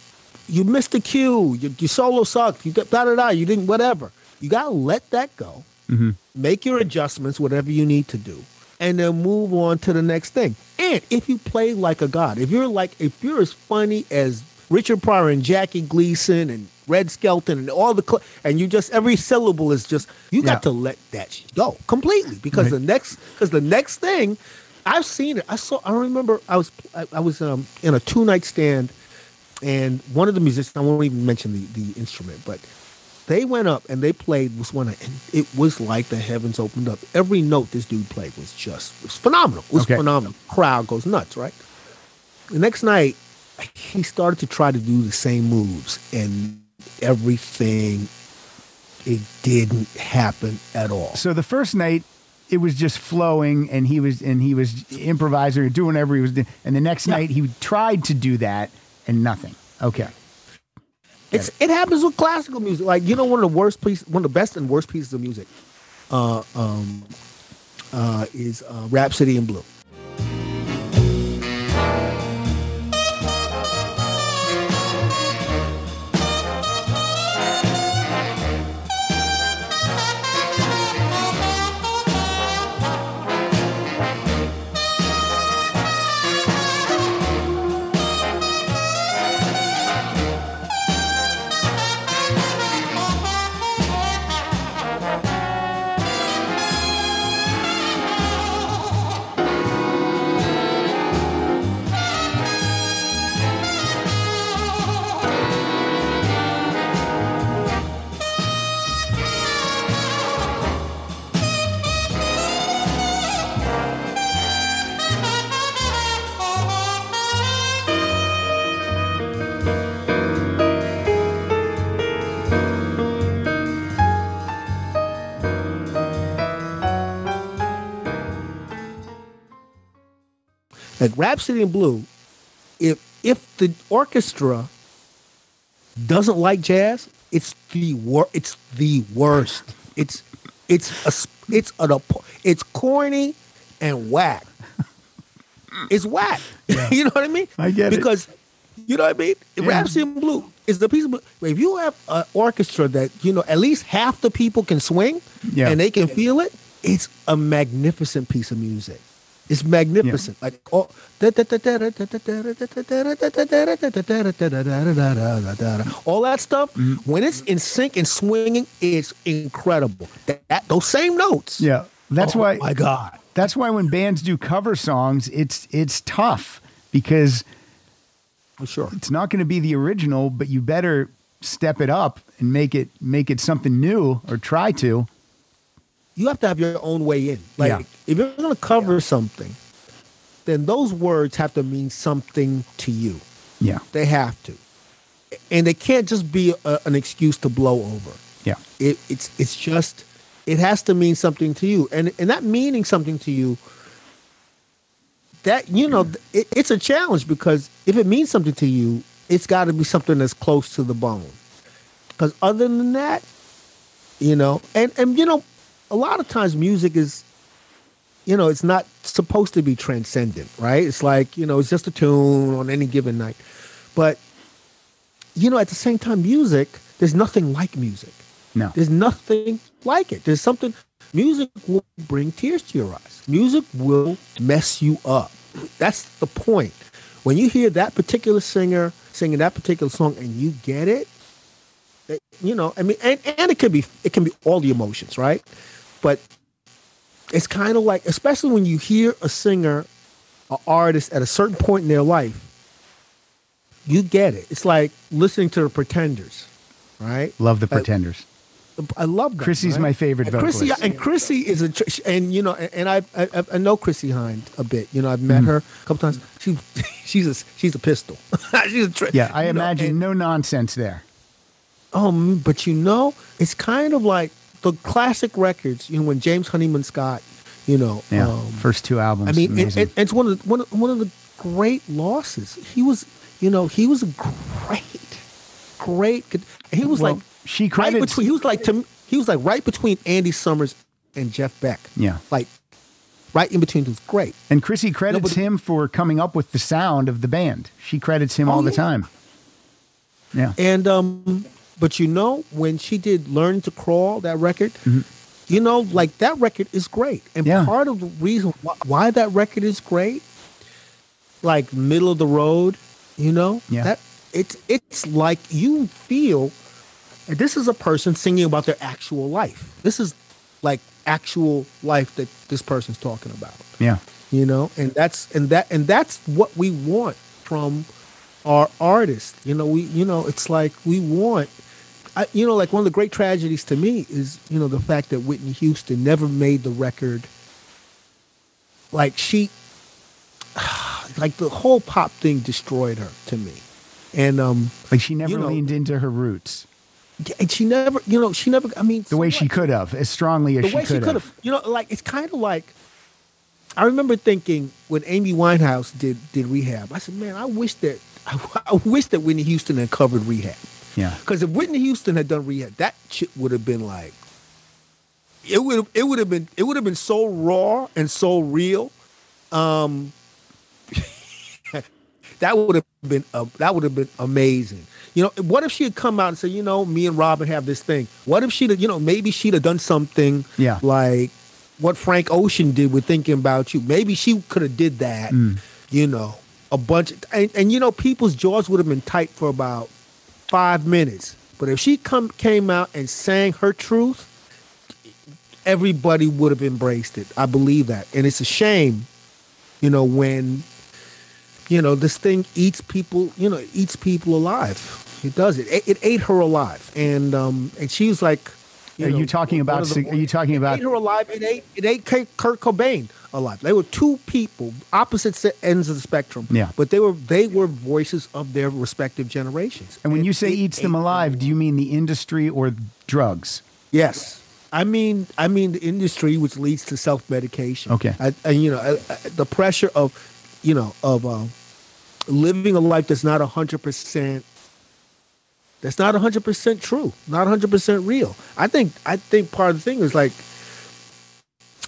you missed the cue. You, your solo sucked. You da da da. You didn't whatever. You got to let that go. Mm-hmm. Make your adjustments, whatever you need to do, and then move on to the next thing. And if you play like a god, if you're like, if you're as funny as Richard Pryor and Jackie Gleason and Red Skelton and all the, cl- and you just every syllable is just you got Yeah. to let that go completely because the next because the next thing I've seen it. I saw. I remember I was I, I was um, in a two night stand, and one of the musicians I won't even mention the the instrument, but they went up and they played was one and it was like the heavens opened up. Every note this dude played was just was phenomenal. It was Okay. phenomenal. Crowd goes nuts, right? The next night, he started to try to do the same moves, and everything it didn't happen at all. So the first night, it was just flowing, and he was and he was improvising or doing whatever he was doing. And the next Yeah. night, he tried to do that, and nothing. Okay. It's it happens with classical music. Like you know, one of the worst pieces, one of the best and worst pieces of music, uh, um, uh, is uh, Rhapsody in Blue. Like Rhapsody in Blue, if if the orchestra doesn't like jazz, it's the wor- It's the worst. It's it's a it's an it's corny and whack. It's whack. you know what I mean? I get it. because you know what I mean. Rhapsody in Blue is the piece of if you have an orchestra that you know at least half the people can swing Yeah. and they can feel it. It's a magnificent piece of music. It's magnificent. Like all all that stuff. When it's in sync and swinging, it's incredible. That, that- those same notes. Yeah. That's Oh why My God. that's why when bands do cover songs, it's it's tough because sure. it's not going to be the original, but you better step it up and make it make it something new or try to. You have to have your own way in. Like Yeah. if you're gonna cover something, then those words have to mean something to you. Yeah. They have to, and they can't just be a, an excuse to blow over. Yeah. It, it's it's just it has to mean something to you, and and that meaning something to you. That you know, it, it's a challenge because if it means something to you, it's got to be something that's close to the bone. Because other than that, you know, and and you know, a lot of times music is, you know, it's not supposed to be transcendent, right? It's like you know, it's just a tune on any given night, but you know, at the same time, music, there's nothing like music. No. There's nothing like it. There's something. Music will bring tears to your eyes. Music will mess you up. That's the point. When you hear that particular singer singing that particular song and you get it, it- you know, I mean, and, and it can be it can be all the emotions, right? But it's kind of like, especially when you hear a singer, an artist at a certain point in their life, you get it. It's like listening to the Pretenders, right? Love the Uh, Pretenders. I love that. Chrissie's right? my favorite and Chrissie, vocalist. and Chrissie is a and you know and I I, I know Chrissie Hynde a bit. You know I've met Mm-hmm. her a couple times. She she's a she's a pistol. she's a tri- Yeah, I you know, imagine and- no nonsense there. Um, but you know, it's kind of like the classic records. You know, when James Honeyman Scott, you know, Yeah. um, First two albums. I mean, it, it, it's one of the, one of, one of the great losses. He was, you know, he was a great, great. He was Well, like she right credits- between. He was like to he was like right between Andy Summers and Jeff Beck. Yeah. like right in between. Was great. And Chrissie credits but- him for coming up with the sound of the band. She credits him Oh, all the yeah. time. Yeah. And um, but you know, when she did "Learn to Crawl," that record, you know, like that record is great. And Mm-hmm. Yeah. part of the reason why, why that record is great, like middle of the road, you know, Yeah. that it's it's like you feel. And this is a person singing about their actual life. This is like actual life that this person's talking about Yeah. you know and that's and that and that's what we want from our artists you know we you know it's like we want I, you know like one of the great tragedies to me is you know the fact that whitney houston never made the record like she like the whole pop thing destroyed her to me and um Like she never You know- leaned into her roots and she never you know she never i mean the way she could have, as strongly as the she way she could have. You know, like it's kind of like I remember thinking when Amy Winehouse did did Rehab. I said, man, I wish that I, I wish that Whitney Houston had covered Rehab. Yeah. Because if Whitney Houston had done Rehab, that shit would have been like it would it would have been it would have been so raw and so real. Um, that would have been uh, that would have been amazing. You know, what if she had come out and said, you know, me and Robin have this thing. What if she'd, have, you know, maybe she'd have done something Yeah. like what Frank Ocean did with Thinking About You. Maybe she could have did that. Mm. You know, a bunch, and, and you know, people's jaws would have been tight for about five minutes. But if she come came out and sang her truth, everybody would have embraced it. I believe that, and it's a shame, you know, when you know this thing eats people, you know, eats people alive. It does it. It, it ate her alive, and um, and she was like. Are you talking one about of the- sig- are you talking about? it ate her alive? It ate it ate Kurt Cobain alive. They were two people, opposite ends of the spectrum. Yeah. but they were they were voices of their respective generations. And when you say eats them alive, do you mean the industry or drugs? Yes, I mean, I mean the industry, which leads to self medication. Okay. I, and you know, I, I, the pressure of, you know, of um, living a life that's not hundred percent. That's not hundred percent true. Not hundred percent real. I think. I think part of the thing is like.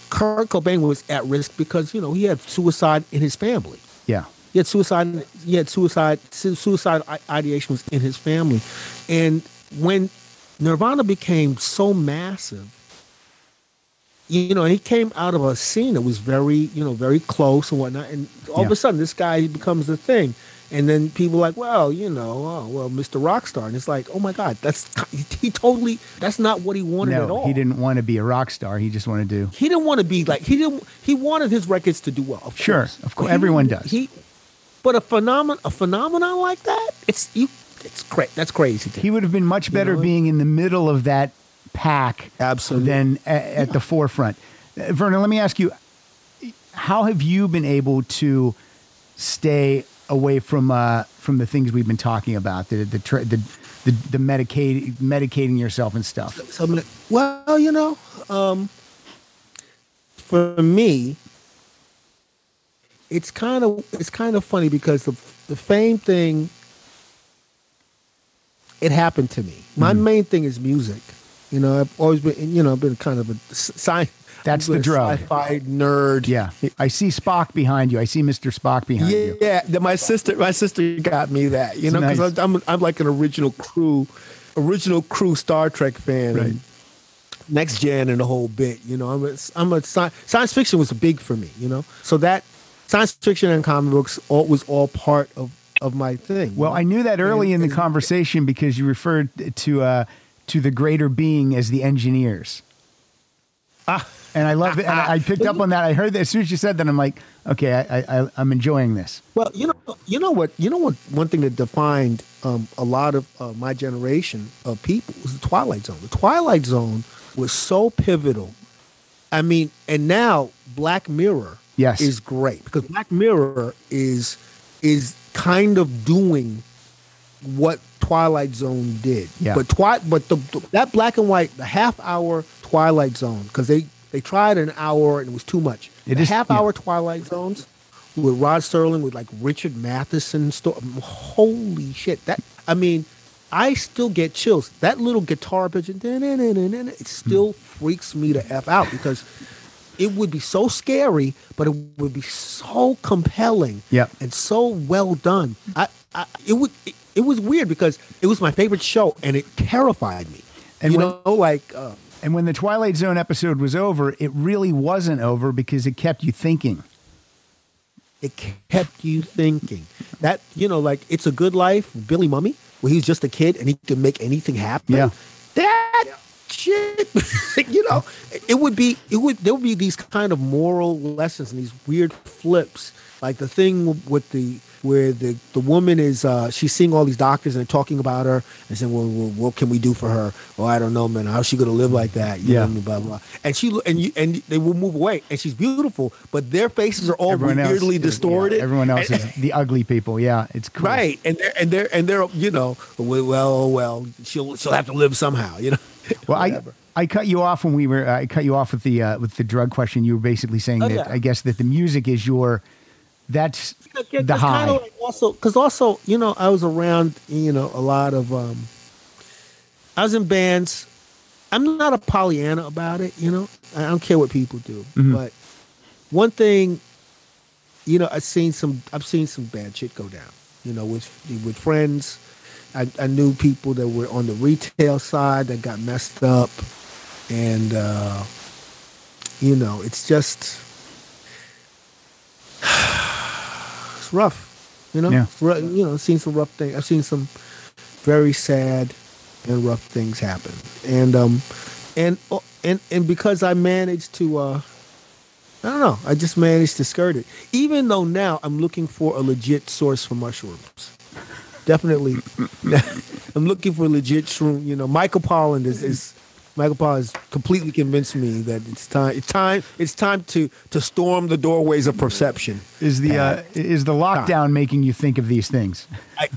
Kurt Cobain was at risk because you know he had suicide in his family. Yeah. He had suicide. He had suicide. Suicide ideation was in his family, and when Nirvana became so massive, you know, and he came out of a scene that was very, you know, very close and whatnot, and all of a sudden this guy becomes the thing, and then people are like, well, you know, oh, well, Mr. Rockstar, and it's like, oh my God, that's he totally. That's not what he wanted at No, all. he didn't want to be a rock star. He just wanted to. He didn't want to be like he didn't. He wanted his records to do well. Of Sure, course. of course, he- everyone does. He, but a phenomenon, a phenomenon like that, it's you. It's cra- That's crazy. to He would have been much better know? being in the middle of that pack Absolutely. than a- at the forefront. Uh, Vernon, let me ask you: How have you been able to stay away from uh, from the things we've been talking about, the the tra- the, the, the medicating medicating yourself and stuff? So like, well, you know, um, for me, it's kind of it's kind of funny because the the fame thing, it happened to me. My Mm-hmm. main thing is music. You know, I've always been, you know, I've been kind of a sci. That's the drug. Sci-fi nerd. Yeah, I see Spock behind you. I see Mr. Spock behind Yeah, you. yeah. My sister, my sister got me that. You know, because Nice. I'm, I'm like an original crew, original crew Star Trek fan. Right. Next gen and the whole bit. You know, I'm a, I'm a sci- science fiction was big for me. You know, so that science fiction and comic books all, was all part of of my thing. Well, I knew that early in the conversation because you referred to uh, to the greater being as the engineers. Ah. And I love it. And I picked up on that. I heard that as soon as you said that, I'm like, okay, I, I, I'm enjoying this. Well, you know, you know what, you know what. One thing that defined um, a lot of uh, my generation of people was the Twilight Zone. The Twilight Zone was so pivotal. I mean, and now Black Mirror Yes. is great because Black Mirror is is kind of doing what Twilight Zone did. Yeah. But twi- but the, the- that black and white, the half hour Twilight Zone, because they they tried an hour and it was too much. It the is- half yeah. hour Twilight Zones with Rod Serling, with like Richard Matheson. Sto- holy shit! That I mean, I still get chills. That little guitar pitch, it still freaks me to f out because it would be so scary, but it would be so compelling Yep. and so well done. I, I it would it, it was weird because it was my favorite show and it terrified me. And you when- know, like uh, And when the Twilight Zone episode was over, it really wasn't over because it kept you thinking. it kept you thinking. That you know, like it's a good life, Billy Mumy, where he's just a kid and he can make anything happen. Yeah. That shit, you know, it would be it would there would be these kind of moral lessons and these weird flips, like the thing with the where the the woman is uh she's seeing all these doctors and talking about her and saying, well, well what can we do for her? Well, I don't know, man. How's she gonna live like that? You Yeah. I? Blah blah. And she and you and they will move away and she's beautiful, but their faces are all Everyone weirdly is- distorted. yeah, everyone else And- is the ugly people. Yeah, it's cool. Right, and they're and they're and they're you know well well, well she'll she'll have to live somehow you know. Well, I I cut you off when we were I cut you off with the uh, with the drug question. You were basically saying Oh, that yeah. I guess that the music is your that's Yeah, the high. like also because also you know I was around you know a lot of um I was in bands. I'm not a Pollyanna about it, you know. I don't care what people do, Mm-hmm. but one thing, you know, I've seen some I've seen some bad shit go down. You know, with with friends. I, I knew people that were on the retail side that got messed up, and uh, you know, it's just it's rough. You know, Yeah. You know, seen some rough things. I've seen some very sad and rough things happen, and um, and oh, and and because I managed to, uh, I don't know, I just managed to skirt it. Even though now I'm looking for a legit source for mushrooms. Definitely, I'm looking for legit shroom. You know, Michael Pollan is, is Michael Pollan has completely convinced me that it's time. It's time. It's time to to storm the doorways of perception. is the uh, is the lockdown making you think of these things? I,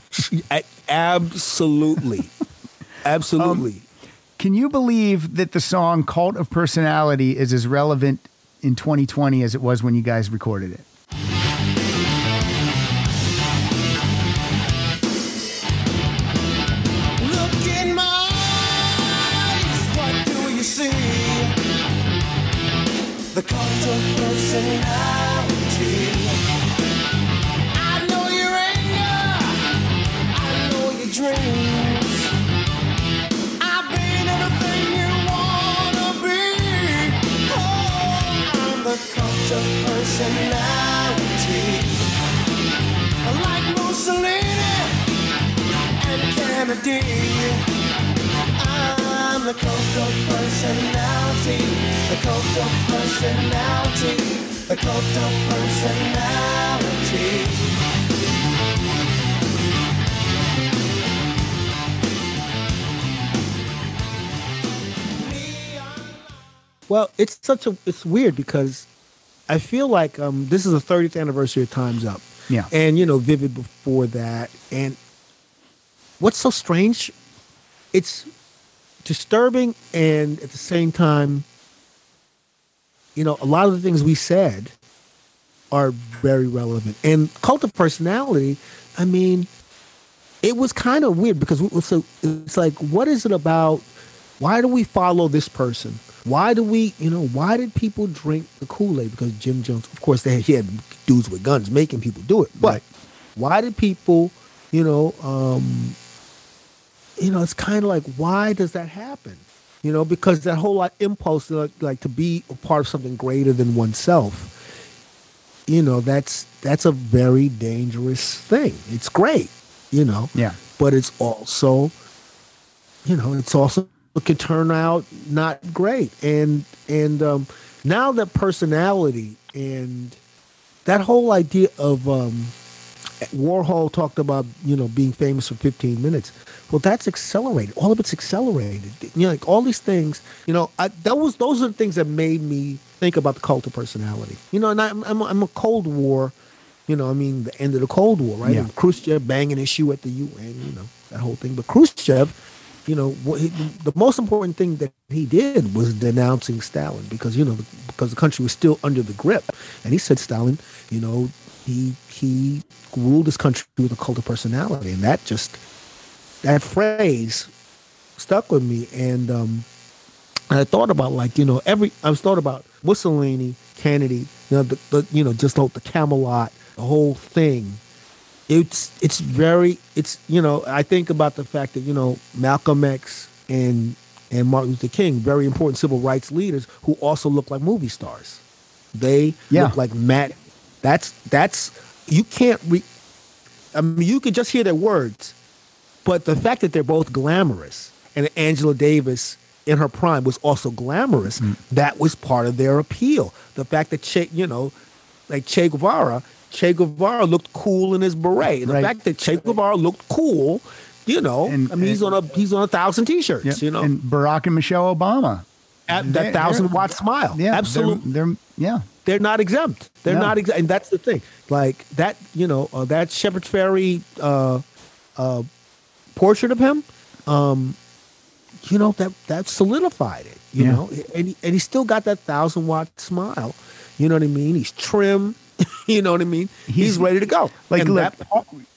I, absolutely, absolutely. Can you believe that the song Cult of Personality is as relevant in 2020 as it was when you guys recorded it? The cult of personality. I know your anger, I know your dreams. I've been everything you wanna be. Oh, I'm the cult of personality. Like Mussolini and Kennedy. I'm the cult of personality, the cult of personality, the cult of personality. Well, it's such a it's weird because I feel like um this is the 30th anniversary of Times Up. Yeah. And you know, Vivid before that. And what's so strange? It's disturbing and at the same time, you know, a lot of the things we said are very relevant. And cult of personality, I mean, it was kind of weird because so it's like, what is it about? Why do we follow this person? Why do we, you know, why did people drink the Kool Aid? Because Jim Jones, of course, they he had dudes with guns making people do it. But Right. why did people, you know, um, you know, it's kind of like, why does that happen? You know, because that whole like impulse, like, like to be a part of something greater than oneself. You know, that's that's a very dangerous thing. It's great, you know, Yeah. but it's also, you know, it's also it could turn out not great. And and um, now that personality and that whole idea of um, Warhol talked about, you know, being famous for 15 minutes. Well, that's accelerated. All of it's accelerated. You know, like all these things. You know, I, that was those are the things that made me think about the cult of personality. You know, and I'm I'm, I'm a Cold War. You know, I mean, the end of the Cold War, right? Yeah. And Khrushchev banging his shoe at the UN. You know, that whole thing. But Khrushchev, you know, what he, the most important thing that he did was denouncing Stalin because you know because the country was still under the grip, and he said Stalin, you know, he he ruled this country with a cult of personality, and that just that phrase stuck with me, and um, and I thought about like you know every I was thought about Mussolini, Kennedy, you know the, the you know just like the Camelot, the whole thing. It's it's very it's you know I think about the fact that you know Malcolm X and and Martin Luther King, very important civil rights leaders who also look like movie stars. They Yeah. look like Matt. That's that's you can't re. I mean, you can just hear their words, but the fact that they're both glamorous and Angela Davis in her prime was also glamorous, Mm. that was part of their appeal. The fact that Che, you know, like Che Guevara, Che Guevara looked cool in his beret. The Right. fact that Che Guevara looked cool, you know, And- I mean, he's on a he's on a thousand t-shirts, Yeah. you know, And Barack and Michelle Obama. At that thousand watt smile. Yeah. absolutely They're, they're yeah. they're not exempt. They're No. not exempt, and that's the thing. Like that, you know, uh, that Shepard Fairey uh, uh, portrait of him, um, you know, that that solidified it. You Yeah. know, and he, and he still got that thousand watt smile. You know what I mean? He's trim. you know what I mean? He's, He's- ready to go. Like, and look,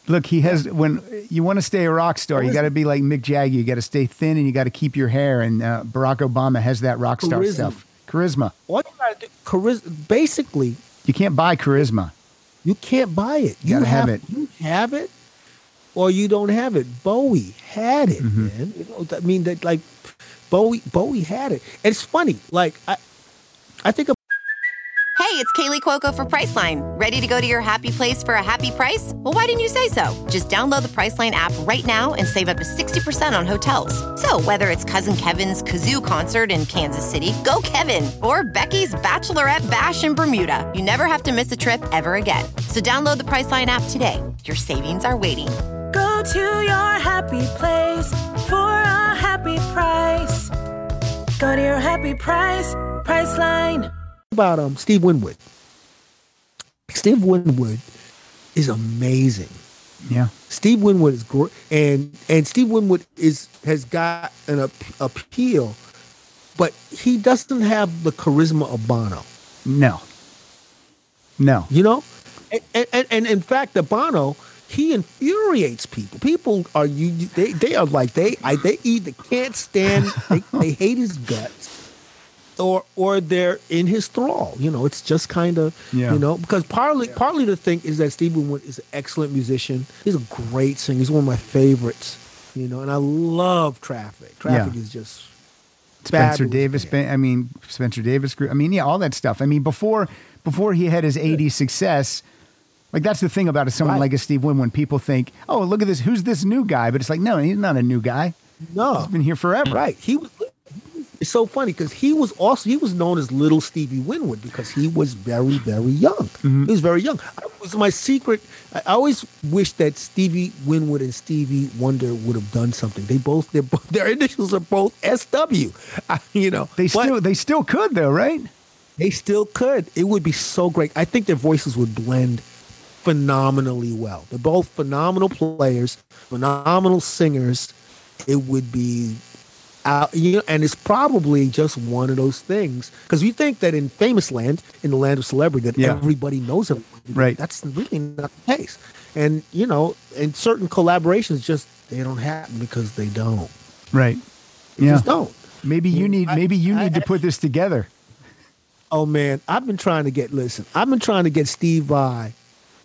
look, he has when you want to stay a rock star, you got to be like Mick Jagger. You got to stay thin and you got to keep your hair. And uh, Barack Obama has that rock star Charisma. stuff, charisma. you gotta do, charisma. Basically, You can't buy charisma. You can't buy it. You gotta have it. You have it, or you don't have it. Bowie had it, Mm-hmm. man. You know, I mean, that like Bowie. Bowie had it, and it's funny. Like I, I think of Hey, it's Kaley Cuoco for Priceline. Ready to go to your happy place for a happy price? Well, why didn't you say so? Just download the Priceline app right now and save up to 60% on hotels. So, whether it's Cousin Kevin's Kazoo concert in Kansas City, go Kevin, or Becky's Bachelorette Bash in Bermuda, you never have to miss a trip ever again. So, download the Priceline app today. Your savings are waiting. Go to your happy place for a happy price. Go to your happy price, Priceline. about um Steve Winwood. Steve Winwood is amazing. Yeah. Steve Winwood is great, and and Steve Winwood is has got an ap- appeal, but he doesn't have the charisma of Bono. No. No. You know, and and, and in fact, the Bono he infuriates people. People are you they they are like they I, they either can't stand they, they hate his guts, or or they're in his thrall. You know, it's just kind of Yeah. you know because partly partly the thing is that Steve Winwood is an excellent musician. He's a great singer. He's one of my favorites. You know, and I love Traffic. Traffic Yeah. is just Spencer Davis. band. I mean, Spencer Davis group. I mean, yeah, all that stuff. I mean, before before he had his 80s success, like that's the thing about someone Right. like a Steve Wynn when people think, oh, look at this, who's this new guy? But it's like, no, he's not a new guy. No, He's been here forever. Right. He was. It's so funny because he was also he was known as Little Stevie Winwood because he was very very young. Mm-hmm. He was very young. I, it was my secret. I always wish that Stevie Winwood and Stevie Wonder would have done something. They both their their initials are both SW. I, you know They still they still could though, right? they still could. It would be so great. I think their voices would blend phenomenally well. They're both phenomenal players, phenomenal singers. It would be out, you know, and it's probably just one of those things because we think that in famous land, in the land of celebrity, that Yeah. everybody knows everybody. Right. That's really not the case. And you know, and certain collaborations just they don't happen because they don't. Right. They Yeah. just don't. Maybe you need I- maybe you I- need to put this together. Oh man, I've been trying to get listen. I've been trying to get Steve Vai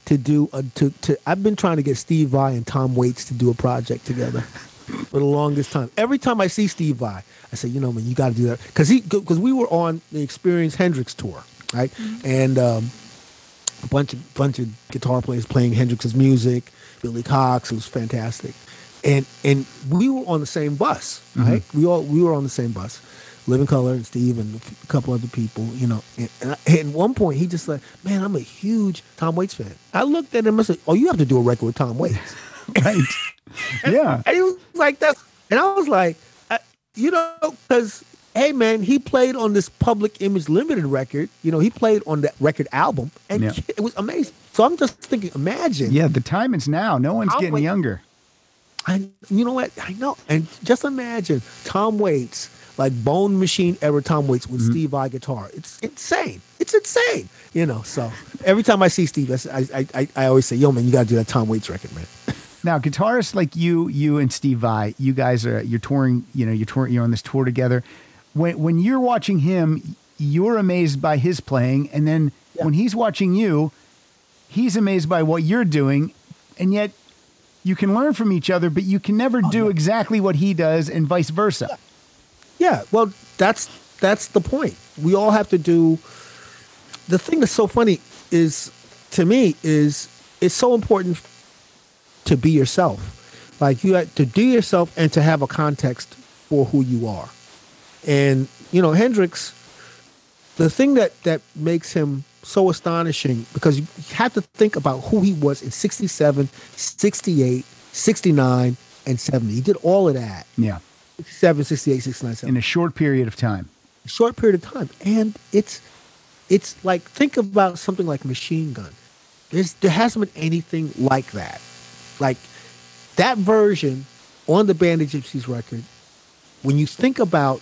to do a to to. I've been trying to get Steve Vai and Tom Waits to do a project together for the longest time. Every time I see Steve Vai, I say, you know, man, you got to do that because he because we were on the Experience Hendrix tour, right? And um, a bunch of bunch of guitar players playing Hendrix's music, Billy Cox. It was fantastic, and and we were on the same bus, right? We all we were on the same bus. Living Colour and Steve and a couple other people, you know. And, and, I, at one point, he just like, man, I'm a huge Tom Waits fan. I looked at him and said, oh, you have to do a record with Tom Waits. Right. yeah. And he was like that's, And I was like, I, you know, because, hey, man, he played on this Public Image Limited record. You know, he played on that record album, and Yeah. it was amazing. So I'm just thinking, imagine. Yeah, the time is now. No one's I'll getting wait. younger. I, you know what? I know. And just imagine Tom Waits, like Bone Machine era Tom Waits with mm-hmm. Steve Vai guitar. It's insane. It's insane. You know, so every time I see Steve, I, I, I, I always say, yo, man, you got to do that Tom Waits record, man. Now, guitarists like you, you and Steve Vai, you guys are you're touring. You know, you're touring. You're on this tour together. When when you're watching him, you're amazed by his playing, and then when he's watching you, he's amazed by what you're doing, and yet you can learn from each other, but you can never oh, do exactly what he does, and vice versa. Yeah, well, that's that's the point. We all have to do. The thing that's so funny is, to me, is it's so important to be yourself. Like you have to do yourself and to have a context for who you are. And you know, Hendrix, the thing that that makes him so astonishing because you have to think about who he was in 67, 68, 69, and 70. He did all of that. Yeah, 67, 68, 69, 70 in a short period of time. short period of time. And it's it's like think about something like machine gun. There's, there hasn't been anything like that. Like that version on the Band of Gypsys record when you think about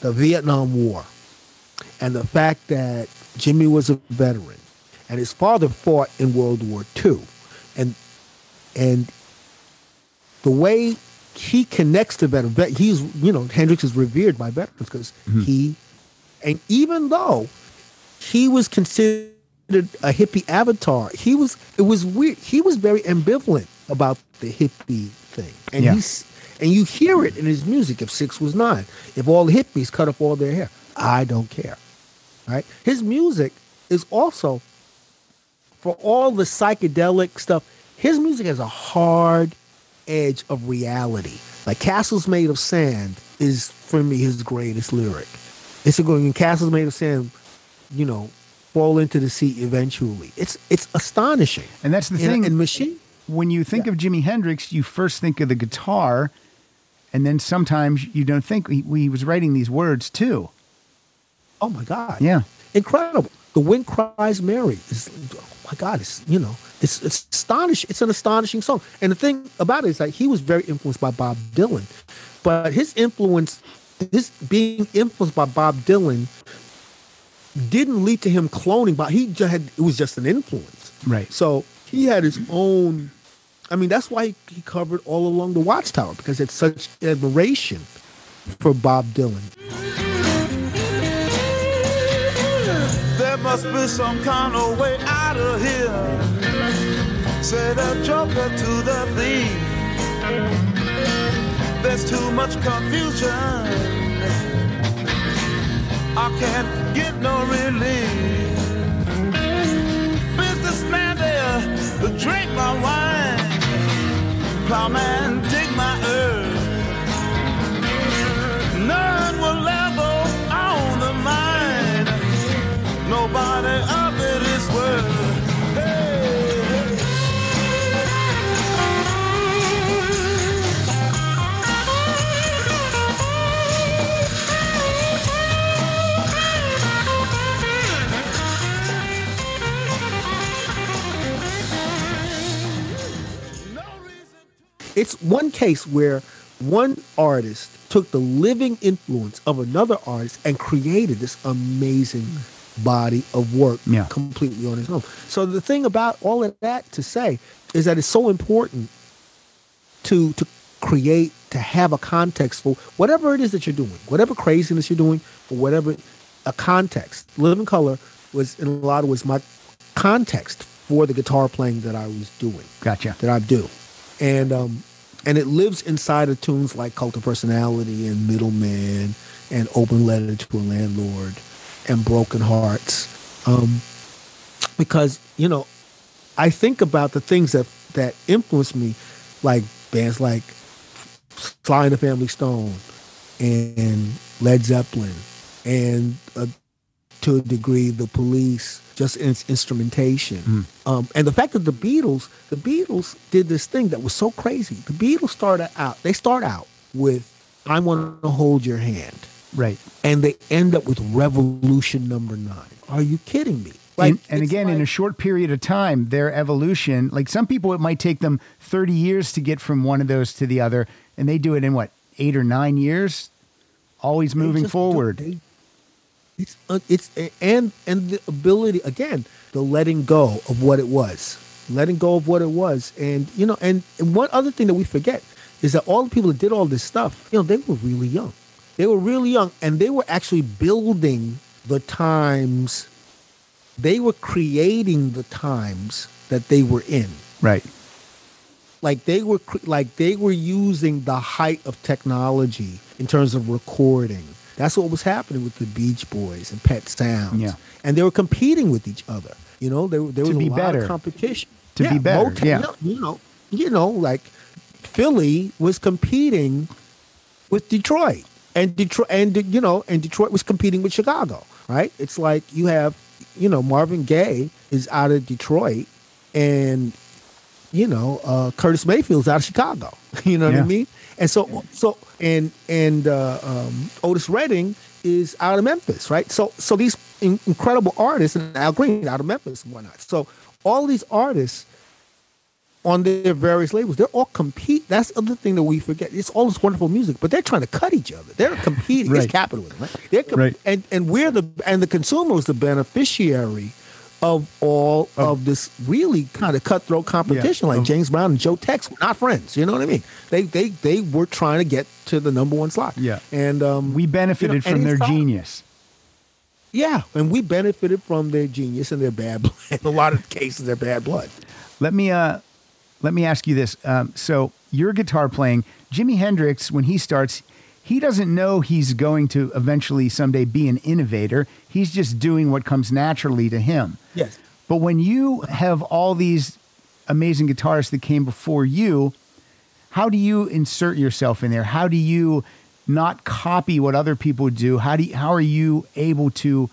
the vietnam war and the fact that Jimi was a veteran and his father fought in world war ii and and the way he connects to veterans, vet- he's you know Hendrix is revered by veterans because mm-hmm. he, and even though he was considered a hippie avatar, he was it was weird. He was very ambivalent about the hippie thing, and Yeah. he's and you hear it in his music. If six was nine, if all the hippies cut off all their hair, I don't care. Right? His music is also for all the psychedelic stuff, his music has a hard edge of reality. Like Castles Made of Sand is for me his greatest lyric. It's a going Castles Made of Sand, you know, fall into the sea eventually. It's it's astonishing. And that's the And- thing. And machine when you think of Jimi Hendrix, you first think of the guitar, and then sometimes you don't think he, he was writing these words too. Oh my God. Yeah. Incredible. The Wind Cries Mary is oh my God, it's you know, It's, it's astonishing. It's an astonishing song. And the thing about it is that he was very influenced by Bob Dylan, but his influence, his being influenced by Bob Dylan, didn't lead to him cloning. But he just had it was just an influence. Right. So he had his own. I mean, that's why he covered all along the Watchtower because it's such admiration for Bob Dylan. There must be some kind of way out of here. Say the joker to the thief. There's too much confusion. I can't get no relief. Businessman there, drink my wine. Plowman, dig my earth. None will It's one case where one artist took the living influence of another artist and created this amazing body of work Yeah. completely on his own. So the thing about all of that to say is that it's so important to to create to have a context for whatever it is that you're doing, whatever craziness you're doing, or whatever a context. Living Colour was in a lot of ways my context for the guitar playing that I was doing Gotcha. that I do, and um, and it lives inside of tunes like Cult of Personality and Middleman and Open Letter to a Landlord and Broken Hearts, um, because you know I think about the things that that influence me, like bands like Sly and the Family Stone and Led Zeppelin and uh, to a degree the Police, just in instrumentation, um, and the fact that the Beatles, the Beatles did this thing that was so crazy. The Beatles started out, they start out with "I Want to Hold Your Hand." Right. and they end up with revolution number nine. Are you kidding me? and, and it's again, in a short period of time, their evolution, like some people, it might take them 30 years to get from one of those to the other. And they do it in what, eight or nine years? Always moving just do- forward. they- it's uh, it's and and the ability again, the letting go of what it was, letting go of what it was, and you know, and, and one other thing that we forget is that all the people that did all this stuff, you know, they were really young. They were really young, and they were actually building the times. They were creating the times that they were in. right. like they were like they were using the height of technology in terms of recording. That's what was happening with the Beach Boys and Pet Sounds. Yeah. and they were competing with each other. You know, there, there To was be a lot better. of competition. To be better, Motown, yeah. You know, you know, like Philly was competing with Detroit, and Detroit, and you know, and Detroit was competing with Chicago. Right? It's like you have, you know, Marvin Gaye is out of Detroit, and you know, uh, Curtis Mayfield's out of Chicago. You know what I mean? And so, so, and and uh, um, Otis Redding is out of Memphis, right? So, so these in- incredible artists, and Al Green out of Memphis and whatnot. So, all these artists on their various labels, they're all compete. That's the other thing that we forget. It's all this wonderful music, but they're trying to cut each other. They're competing. Right. It's capitalism, right? They're com- Right. And and we're the and the consumer is the beneficiary of all of this really kind of cutthroat competition. Yeah. Like Of- James Brown and Joe Tex were not friends. You know what I mean? They they they were trying to get to the number one slot. Yeah. And um, We benefited you know, from their genius. Yeah, and we benefited from their genius and their bad blood. In a lot of cases, their bad blood. Let me uh, let me ask you this. Um, so your guitar playing, Jimi Hendrix, when he starts, he doesn't know he's going to eventually someday be an innovator. He's just doing what comes naturally to him. Yes. But when you have all these amazing guitarists that came before you, how do you insert yourself in there? How do you not copy what other people do? How do you, how are you able to?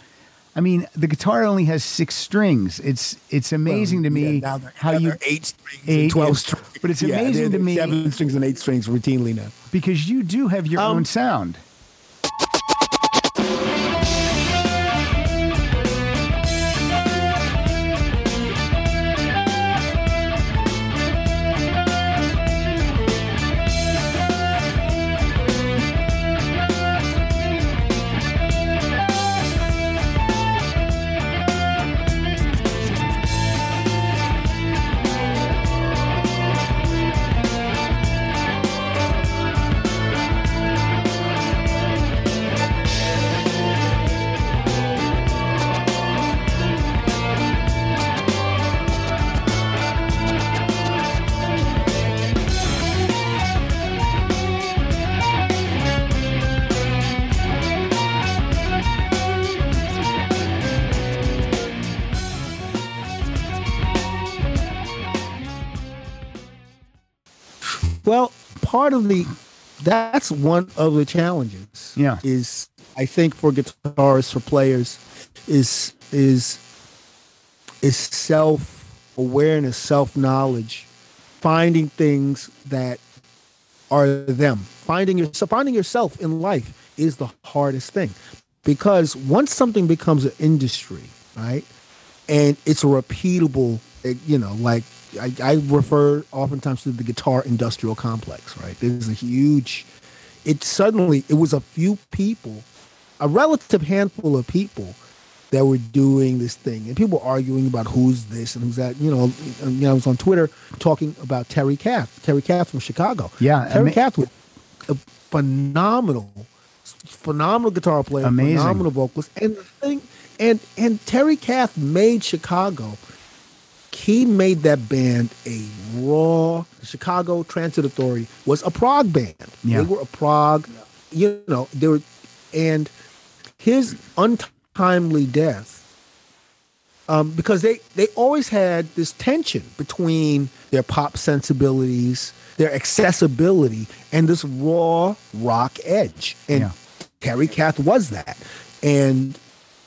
I mean, the guitar only has six strings. It's it's amazing to me Yeah, now they're- how now you they're eight strings, eight, and twelve yeah. strings. But it's Yeah, amazing they're- to me Seven strings and eight strings routinely now. because you do have your Um, own sound. Part of the that's one of the challenges. Yeah. Is I think for guitarists, for players, is is is self awareness, self knowledge, finding things that are them. Finding yourself finding yourself in life is the hardest thing. Because once something becomes an industry, right? And it's a repeatable, eh, you know, like I, I refer oftentimes to the guitar industrial complex, right? There's a huge it suddenly it was a few people, a relative handful of people that were doing this thing, and people arguing about who's this and who's that. You know, you know, I was on Twitter talking about Terry Kath, Terry Kath from Chicago. Yeah, Terry Kath was a phenomenal, phenomenal guitar player, Amazing. phenomenal vocalist, and the thing, and and Terry Kath made Chicago. He made that band a raw. Chicago Transit Authority was a prog band. Yeah. They were a prog. You know, they were, and his untimely death um, because they they always had this tension between their pop sensibilities, their accessibility, and this raw rock edge. And Yeah. Terry Kath was that. And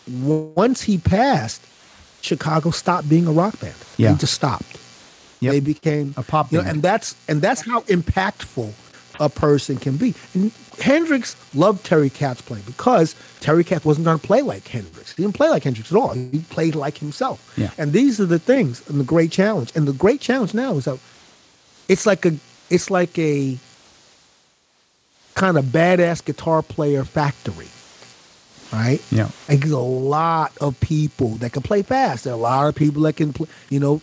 once he passed, Chicago stopped being a rock band. Yeah. They just stopped. Yep. They became A pop you know, and that's and that's how impactful a person can be. And Hendrix loved Terry Kath's playing because Terry Kath wasn't going to play like Hendrix. He didn't play like Hendrix at all. He played like himself. Yeah. And these are the things and the great challenge. And the great challenge now is that it's like a it's like a kind of badass guitar player factory. Right? Yeah. And there's a lot of people that can play fast. There are a lot of people that can play, you know,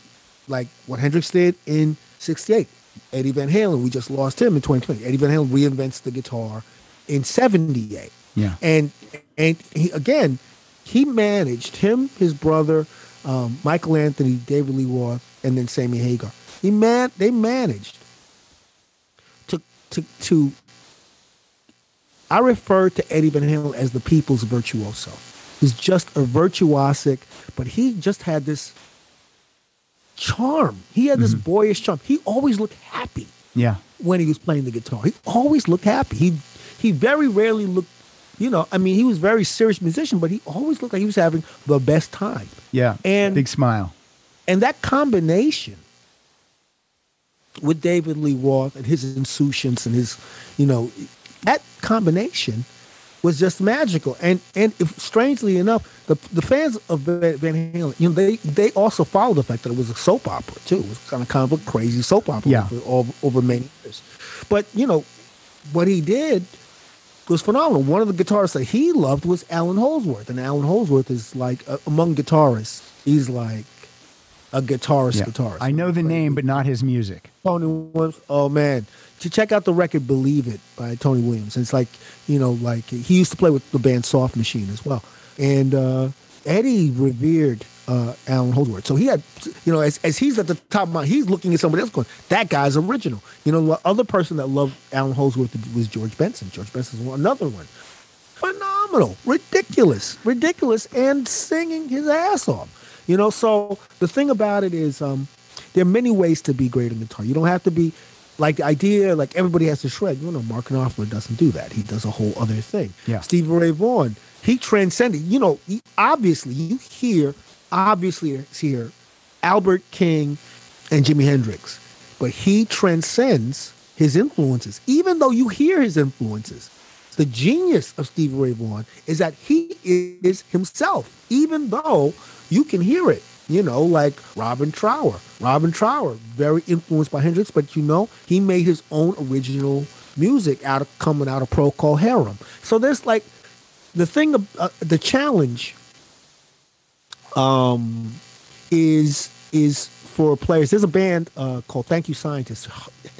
like what Hendrix did in 68. Eddie Van Halen, we just lost him in 2020. Eddie Van Halen reinvents the guitar in 78. Yeah. And and he again, he managed him, his brother, um, Michael Anthony, David Lee Roth, and then Sammy Hagar. He man they managed to to to I refer to Eddie Van Halen as the people's virtuoso. He's just a virtuosic, but he just had this charm. He had this mm-hmm. boyish charm. He always looked happy Yeah. when he was playing the guitar. He always looked happy. He he very rarely looked, you know, I mean, he was a very serious musician, but he always looked like he was having the best time. Yeah. And- big smile. And that combination with David Lee Roth and his insouciance and his, you know, that combination was just magical. And and if, strangely enough, the the fans of Van Van Halen, you know, they they also followed the fact that it was a soap opera too. It was kind of kind of a crazy soap opera Yeah. over, over, many years. But you know, what he did was phenomenal. One of the guitarists that he loved was Allan Holdsworth, and Allan Holdsworth is like uh, among guitarists, he's like a guitarist Yeah. guitarist. I know the name, but not his music. Tony Williams. Oh man, to check out the record "Believe It" by Tony Williams. It's like you know, like he used to play with the band Soft Machine as well, and uh, Eddie revered uh, Allan Holdsworth. So he had, you know, as, as he's at the top of my, he's looking at somebody else going, "That guy's original." You know, the other person that loved Allan Holdsworth was George Benson. George Benson's another one. Phenomenal, ridiculous, ridiculous, and singing his ass off. You know, so the thing about it is, um, there are many ways to be great in guitar. You don't have to be like the idea, like everybody has to shred. You know, Mark Knopfler doesn't do that. He does a whole other thing. Yeah. Stevie Ray Vaughan, he transcended. You know, he, obviously, you hear, obviously, hear Albert King and Jimi Hendrix, but he transcends his influences. Even though you hear his influences, the genius of Stevie Ray Vaughan is that he is himself, even though you can hear it. You know, like Robin Trower. Robin Trower, very influenced by Hendrix, but you know, he made his own original music out of coming out of Procol Harum. So there's like the thing, uh, the challenge um, is is for players. There's a band uh, called Thank You Scientists,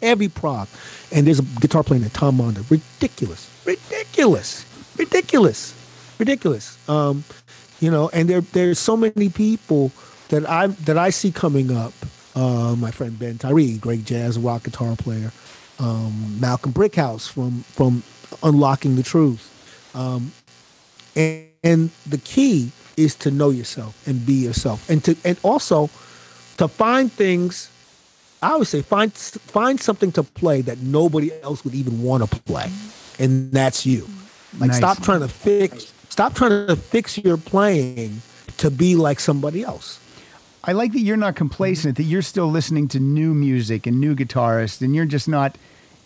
heavy prog, and there's a guitar player named Tom Monda. Ridiculous, ridiculous, ridiculous, ridiculous. Um, you know, and there there's so many people that I that I see coming up. Uh, my friend Ben Tyree, great jazz rock guitar player. Um, Malcolm Brickhouse from from Unlocking the Truth. Um, and, and the key is to know yourself and be yourself and to and also to find things I always say find find something to play that nobody else would even want to play, and that's you. Like Nice. stop trying to fix stop trying to fix your playing to be like somebody else. I like that you're not complacent, that you're still listening to new music and new guitarists, and you're just not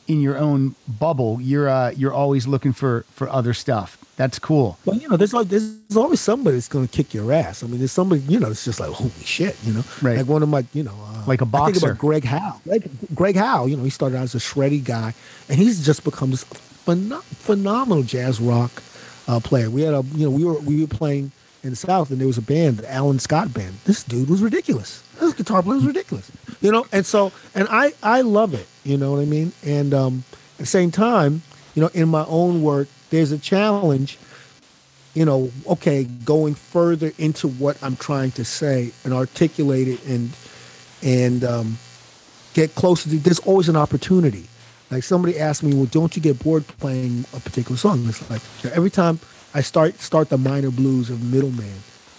in your own bubble. You're uh, you're always looking for for other stuff. That's cool. But you know, there's like there's always somebody that's going to kick your ass. I mean, there's somebody you know it's just like holy shit, you know, Right. Like one of my you know, uh, Like a I think boxer. about Greg Howe. Like Greg Howe, you know, he started out as a shreddy guy, and he's just become this phenom- phenomenal jazz rock uh, player. We had a you know we were we were playing in the South, and there was a band, the Alan Scott band. This dude was ridiculous. This guitar player was ridiculous, you know. And so, and I I love it. You know what I mean? And um, at the same time, you know, in my own work, there's a challenge you know, okay, going further into what I'm trying to say and articulate it and and um, get closer to. There's always an opportunity. Like somebody asked me, well, don't you get bored playing a particular song? It's like every time I start start the minor blues of Middleman,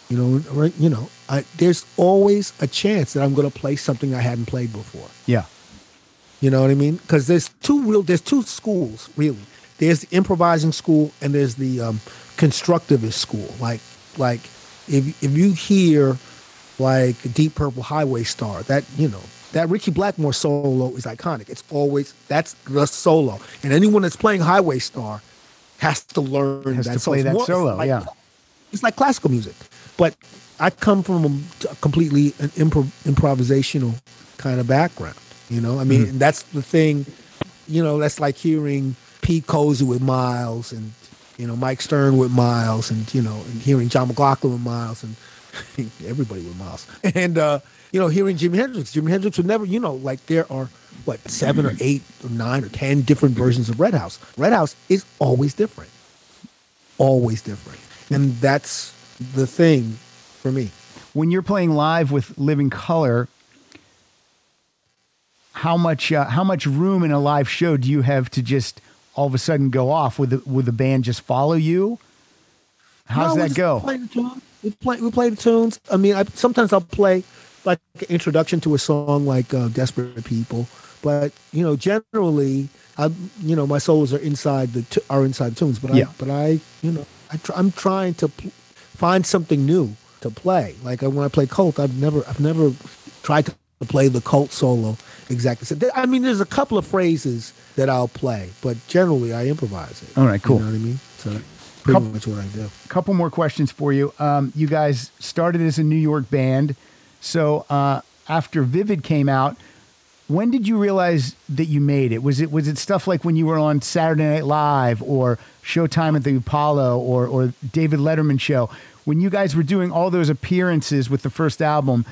you know, right? You know, I, there's always a chance that I'm going to play something I hadn't played before. Yeah. You know what I mean? Because there's two real, there's two schools really. There's the improvising school and there's the um, constructivist school. Like, like if if you hear like Deep Purple Highway Star, that you know that Ritchie Blackmore solo is iconic. It's always that's the solo, and anyone that's playing Highway Star has to learn Has that to solo. play It's that more- it's solo, like- yeah. it's like classical music, but I come from a completely an impro- improvisational kind of background. You know, I mean, Mm-hmm. that's the thing. You know, that's like hearing Pete Cosey with Miles, and you know Mike Stern with Miles, and you know, and hearing John McLaughlin with Miles, and everybody with Miles, and uh, you know, hearing Jimi Hendrix. Jimi Hendrix would never, you know, like there are what seven or eight or nine or ten different versions of Red House. Red House is always different always different. And that's the thing for me. When you're playing live with Living Colour, how much uh, how much room in a live show do you have to just all of a sudden go off? Would the, would the band just follow you? How's No, that go? Play the tunes. We play, we play the tunes. I mean, I, sometimes I'll play like an introduction to a song like uh, Desperate People. But, you know, generally, I, you know, my solos are inside the, t- are inside the tunes. But I, but I, you know, I tr- I'm trying to pl- find something new to play. Like when I play Cult, I've never, I've never tried to play the Cult solo exactly. So I mean, there's a couple of phrases that I'll play, but generally I improvise it. All right, cool. You know what I mean? So pretty Couple- much what I do. A couple more questions for you. Um, you guys started as a New York band. So uh, after Vivid came out, when did you realize that you made it? Was it was it stuff like when you were on Saturday Night Live or Showtime at the Apollo or or David Letterman show? When you guys were doing all those appearances with the first album,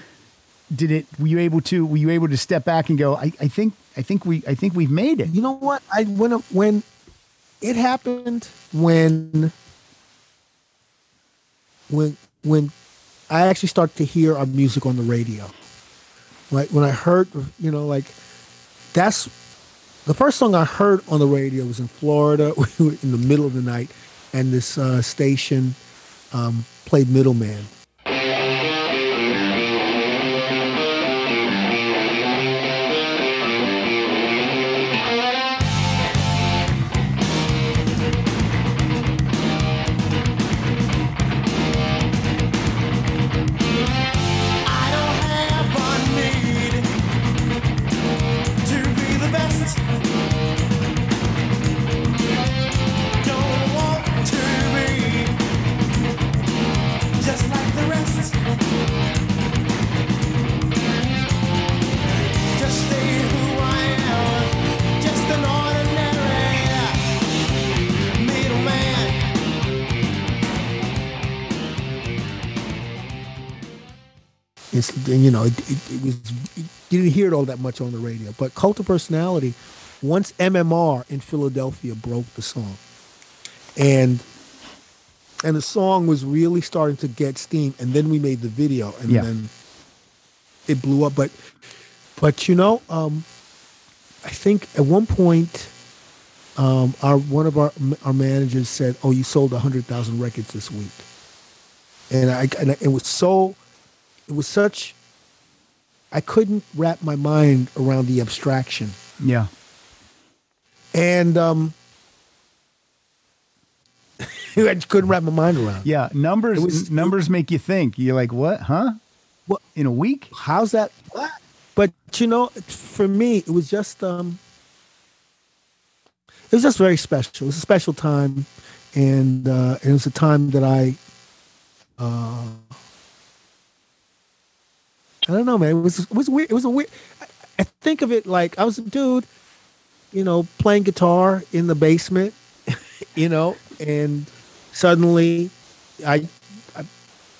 did it were you able to were you able to step back and go, I, I think I think we I think we've made it. You know what? I when when it happened when when when I actually started to hear our music on the radio. Like when I heard, you know, like that's the first song I heard on the radio was in Florida. We were in the middle of the night, and this uh, station um, played Middleman. You know it, it, it was you didn't hear it all that much on the radio, but Cult of Personality, once MMR in Philadelphia broke the song, and and the song was really starting to get steam, and then we made the video, and Yeah. then it blew up. But but you know, um, I think at one point, um, our one of our our managers said, "Oh, you sold hundred thousand records this week," and I and it was so it was such I couldn't wrap my mind around the abstraction. Yeah. And um I just couldn't wrap my mind around. Yeah. Numbers It was- numbers make you think. You're like, what? Huh? What? In a week? How's that? What? But you know, for me, it was just um it was just very special. It was a special time, and uh, it was a time that I, uh, I don't know, man. It was it was weird. It was a weird. I, I think of it like I was a dude, you know, playing guitar in the basement, you know, and suddenly, I, I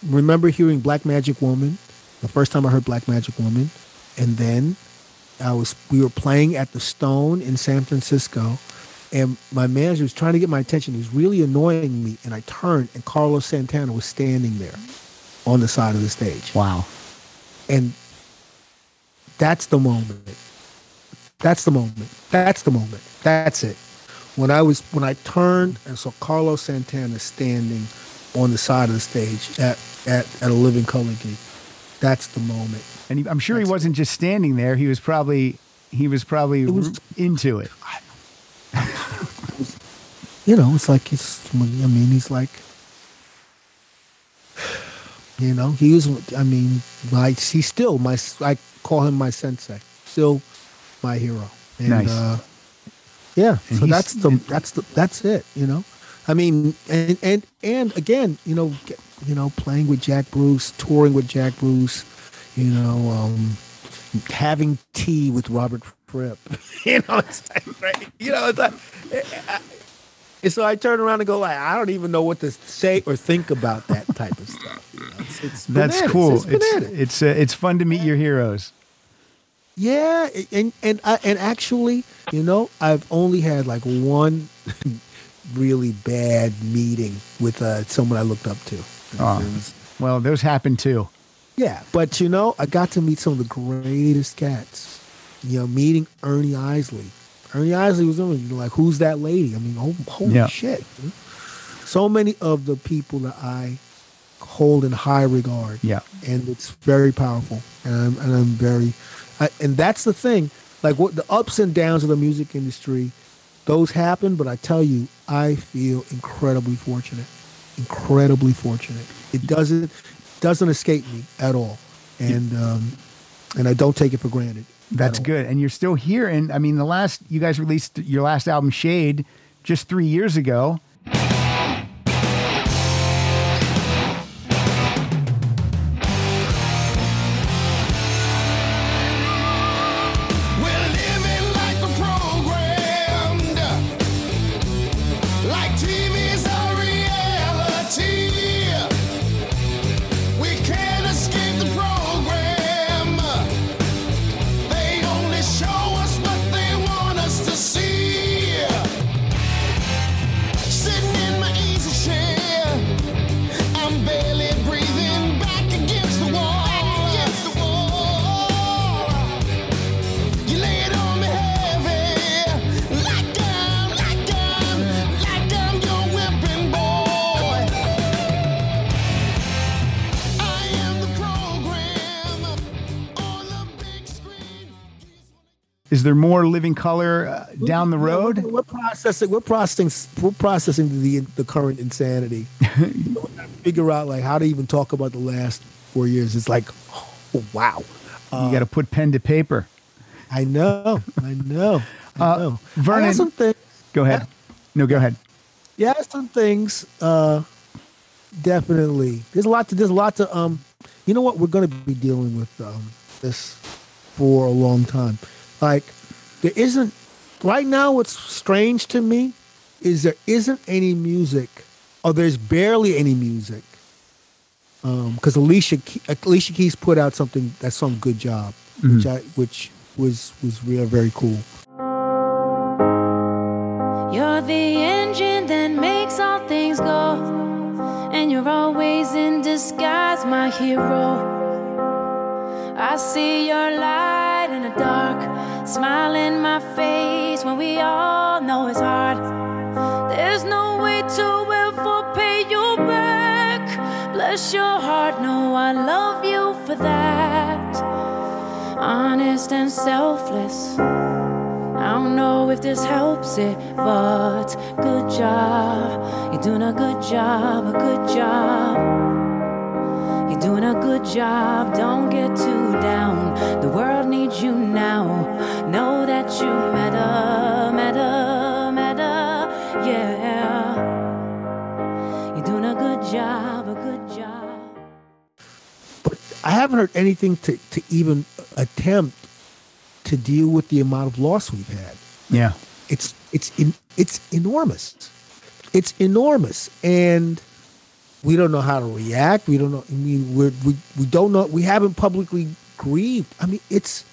remember hearing Black Magic Woman, the first time I heard Black Magic Woman, and then I was we were playing at the Stone in San Francisco, and my manager was trying to get my attention. He was really annoying me, and I turned, and Carlos Santana was standing there, on the side of the stage, Wow. And that's the moment. That's the moment. That's the moment. That's it. When I was when I turned and saw Carlos Santana standing on the side of the stage at at, at a Living Colour gig, that's the moment. And he, I'm sure he wasn't just standing there. He was probably he was probably was- into it. you know, it's like he's. I mean, he's like, you know, he was. I mean, my he's still my. I call him my sensei. Still my hero. And, Nice. Uh, yeah. And so that's the that's the that's it. You know, I mean, and and and again, you know, you know, playing with Jack Bruce, touring with Jack Bruce, you know, um, having tea with Robert Fripp. you know, it's like, right? you know, it's like. And so I turn around and go like, I don't even know what to say or think about that type of stuff. you know? It's, it's That's cool. It's, It's it's uh, it's fun to meet your heroes. yeah, and and I, and actually, you know, I've only had like one really bad meeting with uh, someone I looked up to. Oh. Well, those happen too. yeah, but you know, I got to meet some of the greatest cats. You know, meeting Ernie Isley. Ernie Isley was only like, "Who's that lady?" I mean, oh, holy Yeah. shit! So many of the people that I hold in high regard. Yeah. and it's very powerful, and I'm, and I'm very, I, and that's the thing. Like what the ups and downs of the music industry, those happen. But I tell you, I feel incredibly fortunate, incredibly fortunate. It doesn't doesn't escape me at all, and um, and I don't take it for granted. At That's good. And you're still here. And I mean, the last you guys released your last album, Shade, just three years ago. More Living Colour uh, down the road? We're, we're processing. We're processing. We're processing the the current insanity. You know, figure out like how to even talk about the last four years. It's like, oh, wow. you got to put pen to paper. I know. I know. I Uh, know. I Vernon- got some things. Go ahead. No, go ahead. Yeah, some things. Uh, definitely. There's a lot to. There's a lot to. Um, you know what? We're going to be dealing with um this for a long time. Like, there isn't right now. What's strange to me is there isn't any music, or there's barely any music. Um, because Alicia Ke- Alicia Keys put out something that song "Good Job," which I which was was real very cool. You're the engine that makes all things go. And you're always in disguise, my hero. I see your light in the dark, smile in my face when we all know it's hard. There's no way to ever pay you back. Bless your heart, no, I love you for that. honest and selfless. I don't know if this helps it, but good job. You're doing a good job, a good job. You're doing a good job, don't get too down. The world needs you now. Know that you matter, matter, matter, yeah. You're doing a good job, a good job. but I haven't heard anything to, to even attempt to deal with the amount of loss we've had. Yeah. It's it's in, it's enormous. It's enormous, and we don't know how to react. We don't know. I mean, we're, we we don't know. We haven't publicly grieved. I mean, it's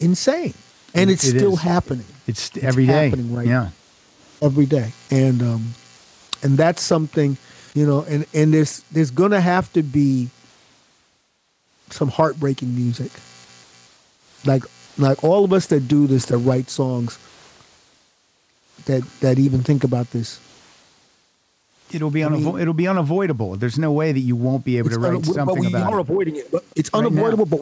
insane, and it's It still is. happening It's every day. happening right yeah. every day, and um, and that's something, you know, and and there's there's gonna have to be some heartbreaking music, like like all of us that do this, that write songs, that that even think about this. It'll be unavo- it'll be unavoidable. There's no way that you won't be able to It's write un- but something we about are it. avoiding it. But it's Right unavoidable, but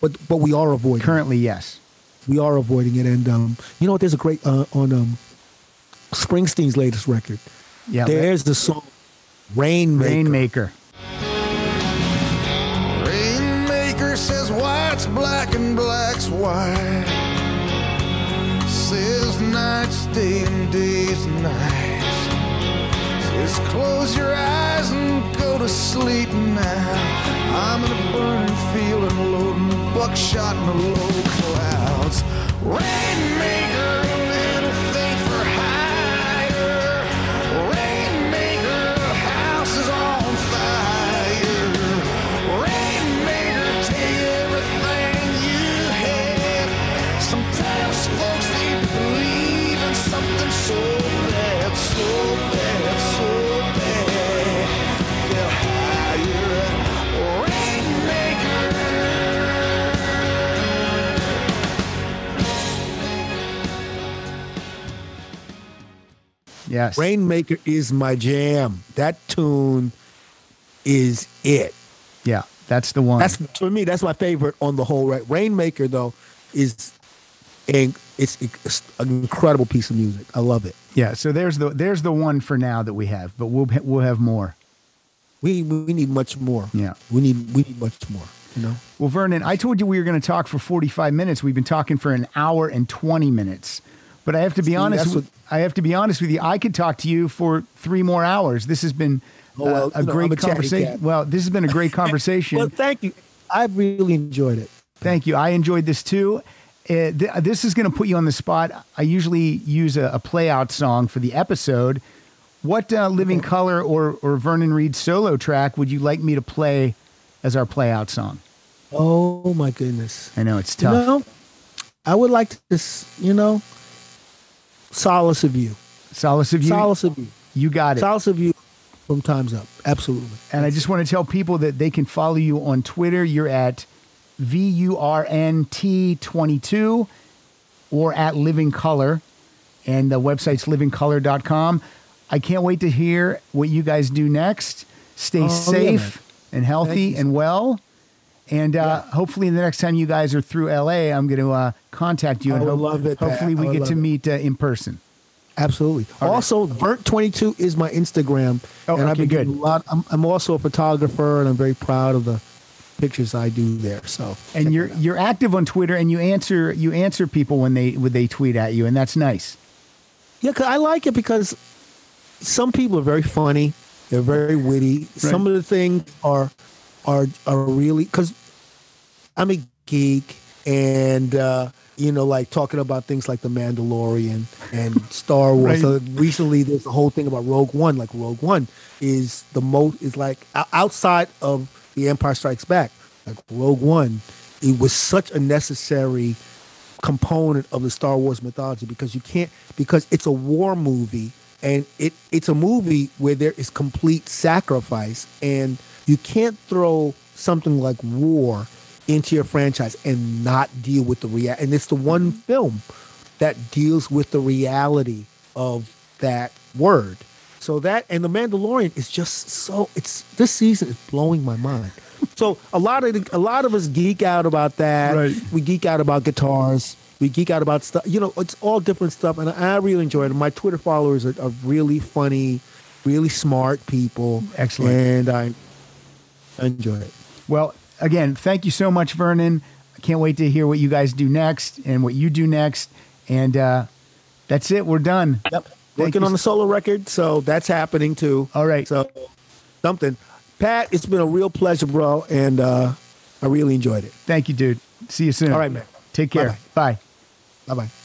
but but we are avoiding. it. Currently, yes. We are avoiding it, and um, you know what? There's a great uh, on um, Springsteen's latest record. Yeah. There's the song Rainmaker. Rainmaker. Rainmaker says white's black and black's white. Says nights day and days nights. Says close your eyes and go to sleep now. I'm in a burning field and loading buckshot in the low clouds. Rainmaker, a little thing for. Rainmaker, house is on fire. Rainmaker, take everything you have. Sometimes folks they believe in something so bad, so Yes. Rainmaker is my jam. That tune is it. Yeah. That's the one. That's for me. That's my favorite on the whole. Right, Rainmaker though is, in, it's, it's an incredible piece of music. I love it. yeah. So there's the there's the one for now that we have, but we'll we'll have more. We we need much more. Yeah. we need we need much more. You know. Well, Vernon, I told you we were going to talk for 45 minutes. We've been talking for an hour and 20 minutes. But I have to be See, honest. With, I have to be honest with you. I could talk to you for three more hours. This has been Oh, well, uh, a you know, great a conversation. Well, this has been a great conversation. Well, thank you. I've really enjoyed it. Thank you. I enjoyed this too. Uh, th- this is going to put you on the spot. I usually use a, a play out song for the episode. What uh, Living Colour or, or Vernon Reid solo track would you like me to play as our play out song? Oh my goodness. I know it's You tough. know, I would like to just you know, solace of you. Solace of you. Solace of you. You got it. Solace of you from Time's Up. Absolutely. And I just want to tell people that they can follow you on Twitter. You're at VURNT22 or at Living Colour. And the website's livingcolour.com. I can't wait to hear what you guys do next. Stay Oh, yeah, safe and healthy and well. And uh, hopefully, the next time you guys are through LA, I'm going to uh, contact you. I and hope- love it, hopefully, we get to it. meet uh, in person. Absolutely. All right. also, Vurnt22 is my Instagram. Oh, and I've been good. a lot. I'm, I'm also a photographer, and I'm very proud of the pictures I do there. So, And you're you're active on Twitter, and you answer you answer people when they when they tweet at you, and that's nice. Yeah, 'cause I like it because some people are very funny. They're very witty. Some of the things are are are really because I'm a geek and uh, you know like talking about things like the Mandalorian and Star Wars. Right. So recently, there's a whole thing about Rogue One. Like Rogue One is the most is like outside of the Empire Strikes Back. Like Rogue One, it was such a necessary component of the Star Wars mythology because you can't because it's a war movie and it it's a movie where there is complete sacrifice and you can't throw something like War into your franchise and not deal with the reality. And it's the one mm-hmm. film that deals with the reality of that word. So that and the Mandalorian is just so it's this season is blowing my mind. So a lot of the, a lot of us geek out about that. Right. We geek out about guitars. We geek out about stuff. You know, it's all different stuff, and I really enjoy it. My Twitter followers are, are really funny, really smart people. Excellent. And I enjoy it. Well, again, thank you so much, Vernon. I can't wait to hear what you guys do next and what you do next. And uh, that's it. We're done. Yep. Thank Working you. on the solo record, so that's happening too. All right. So something. Pat, it's been a real pleasure, bro, and uh, I really enjoyed it. Thank you, dude. See you soon. All right, man. Take care. Bye-bye. Bye bye.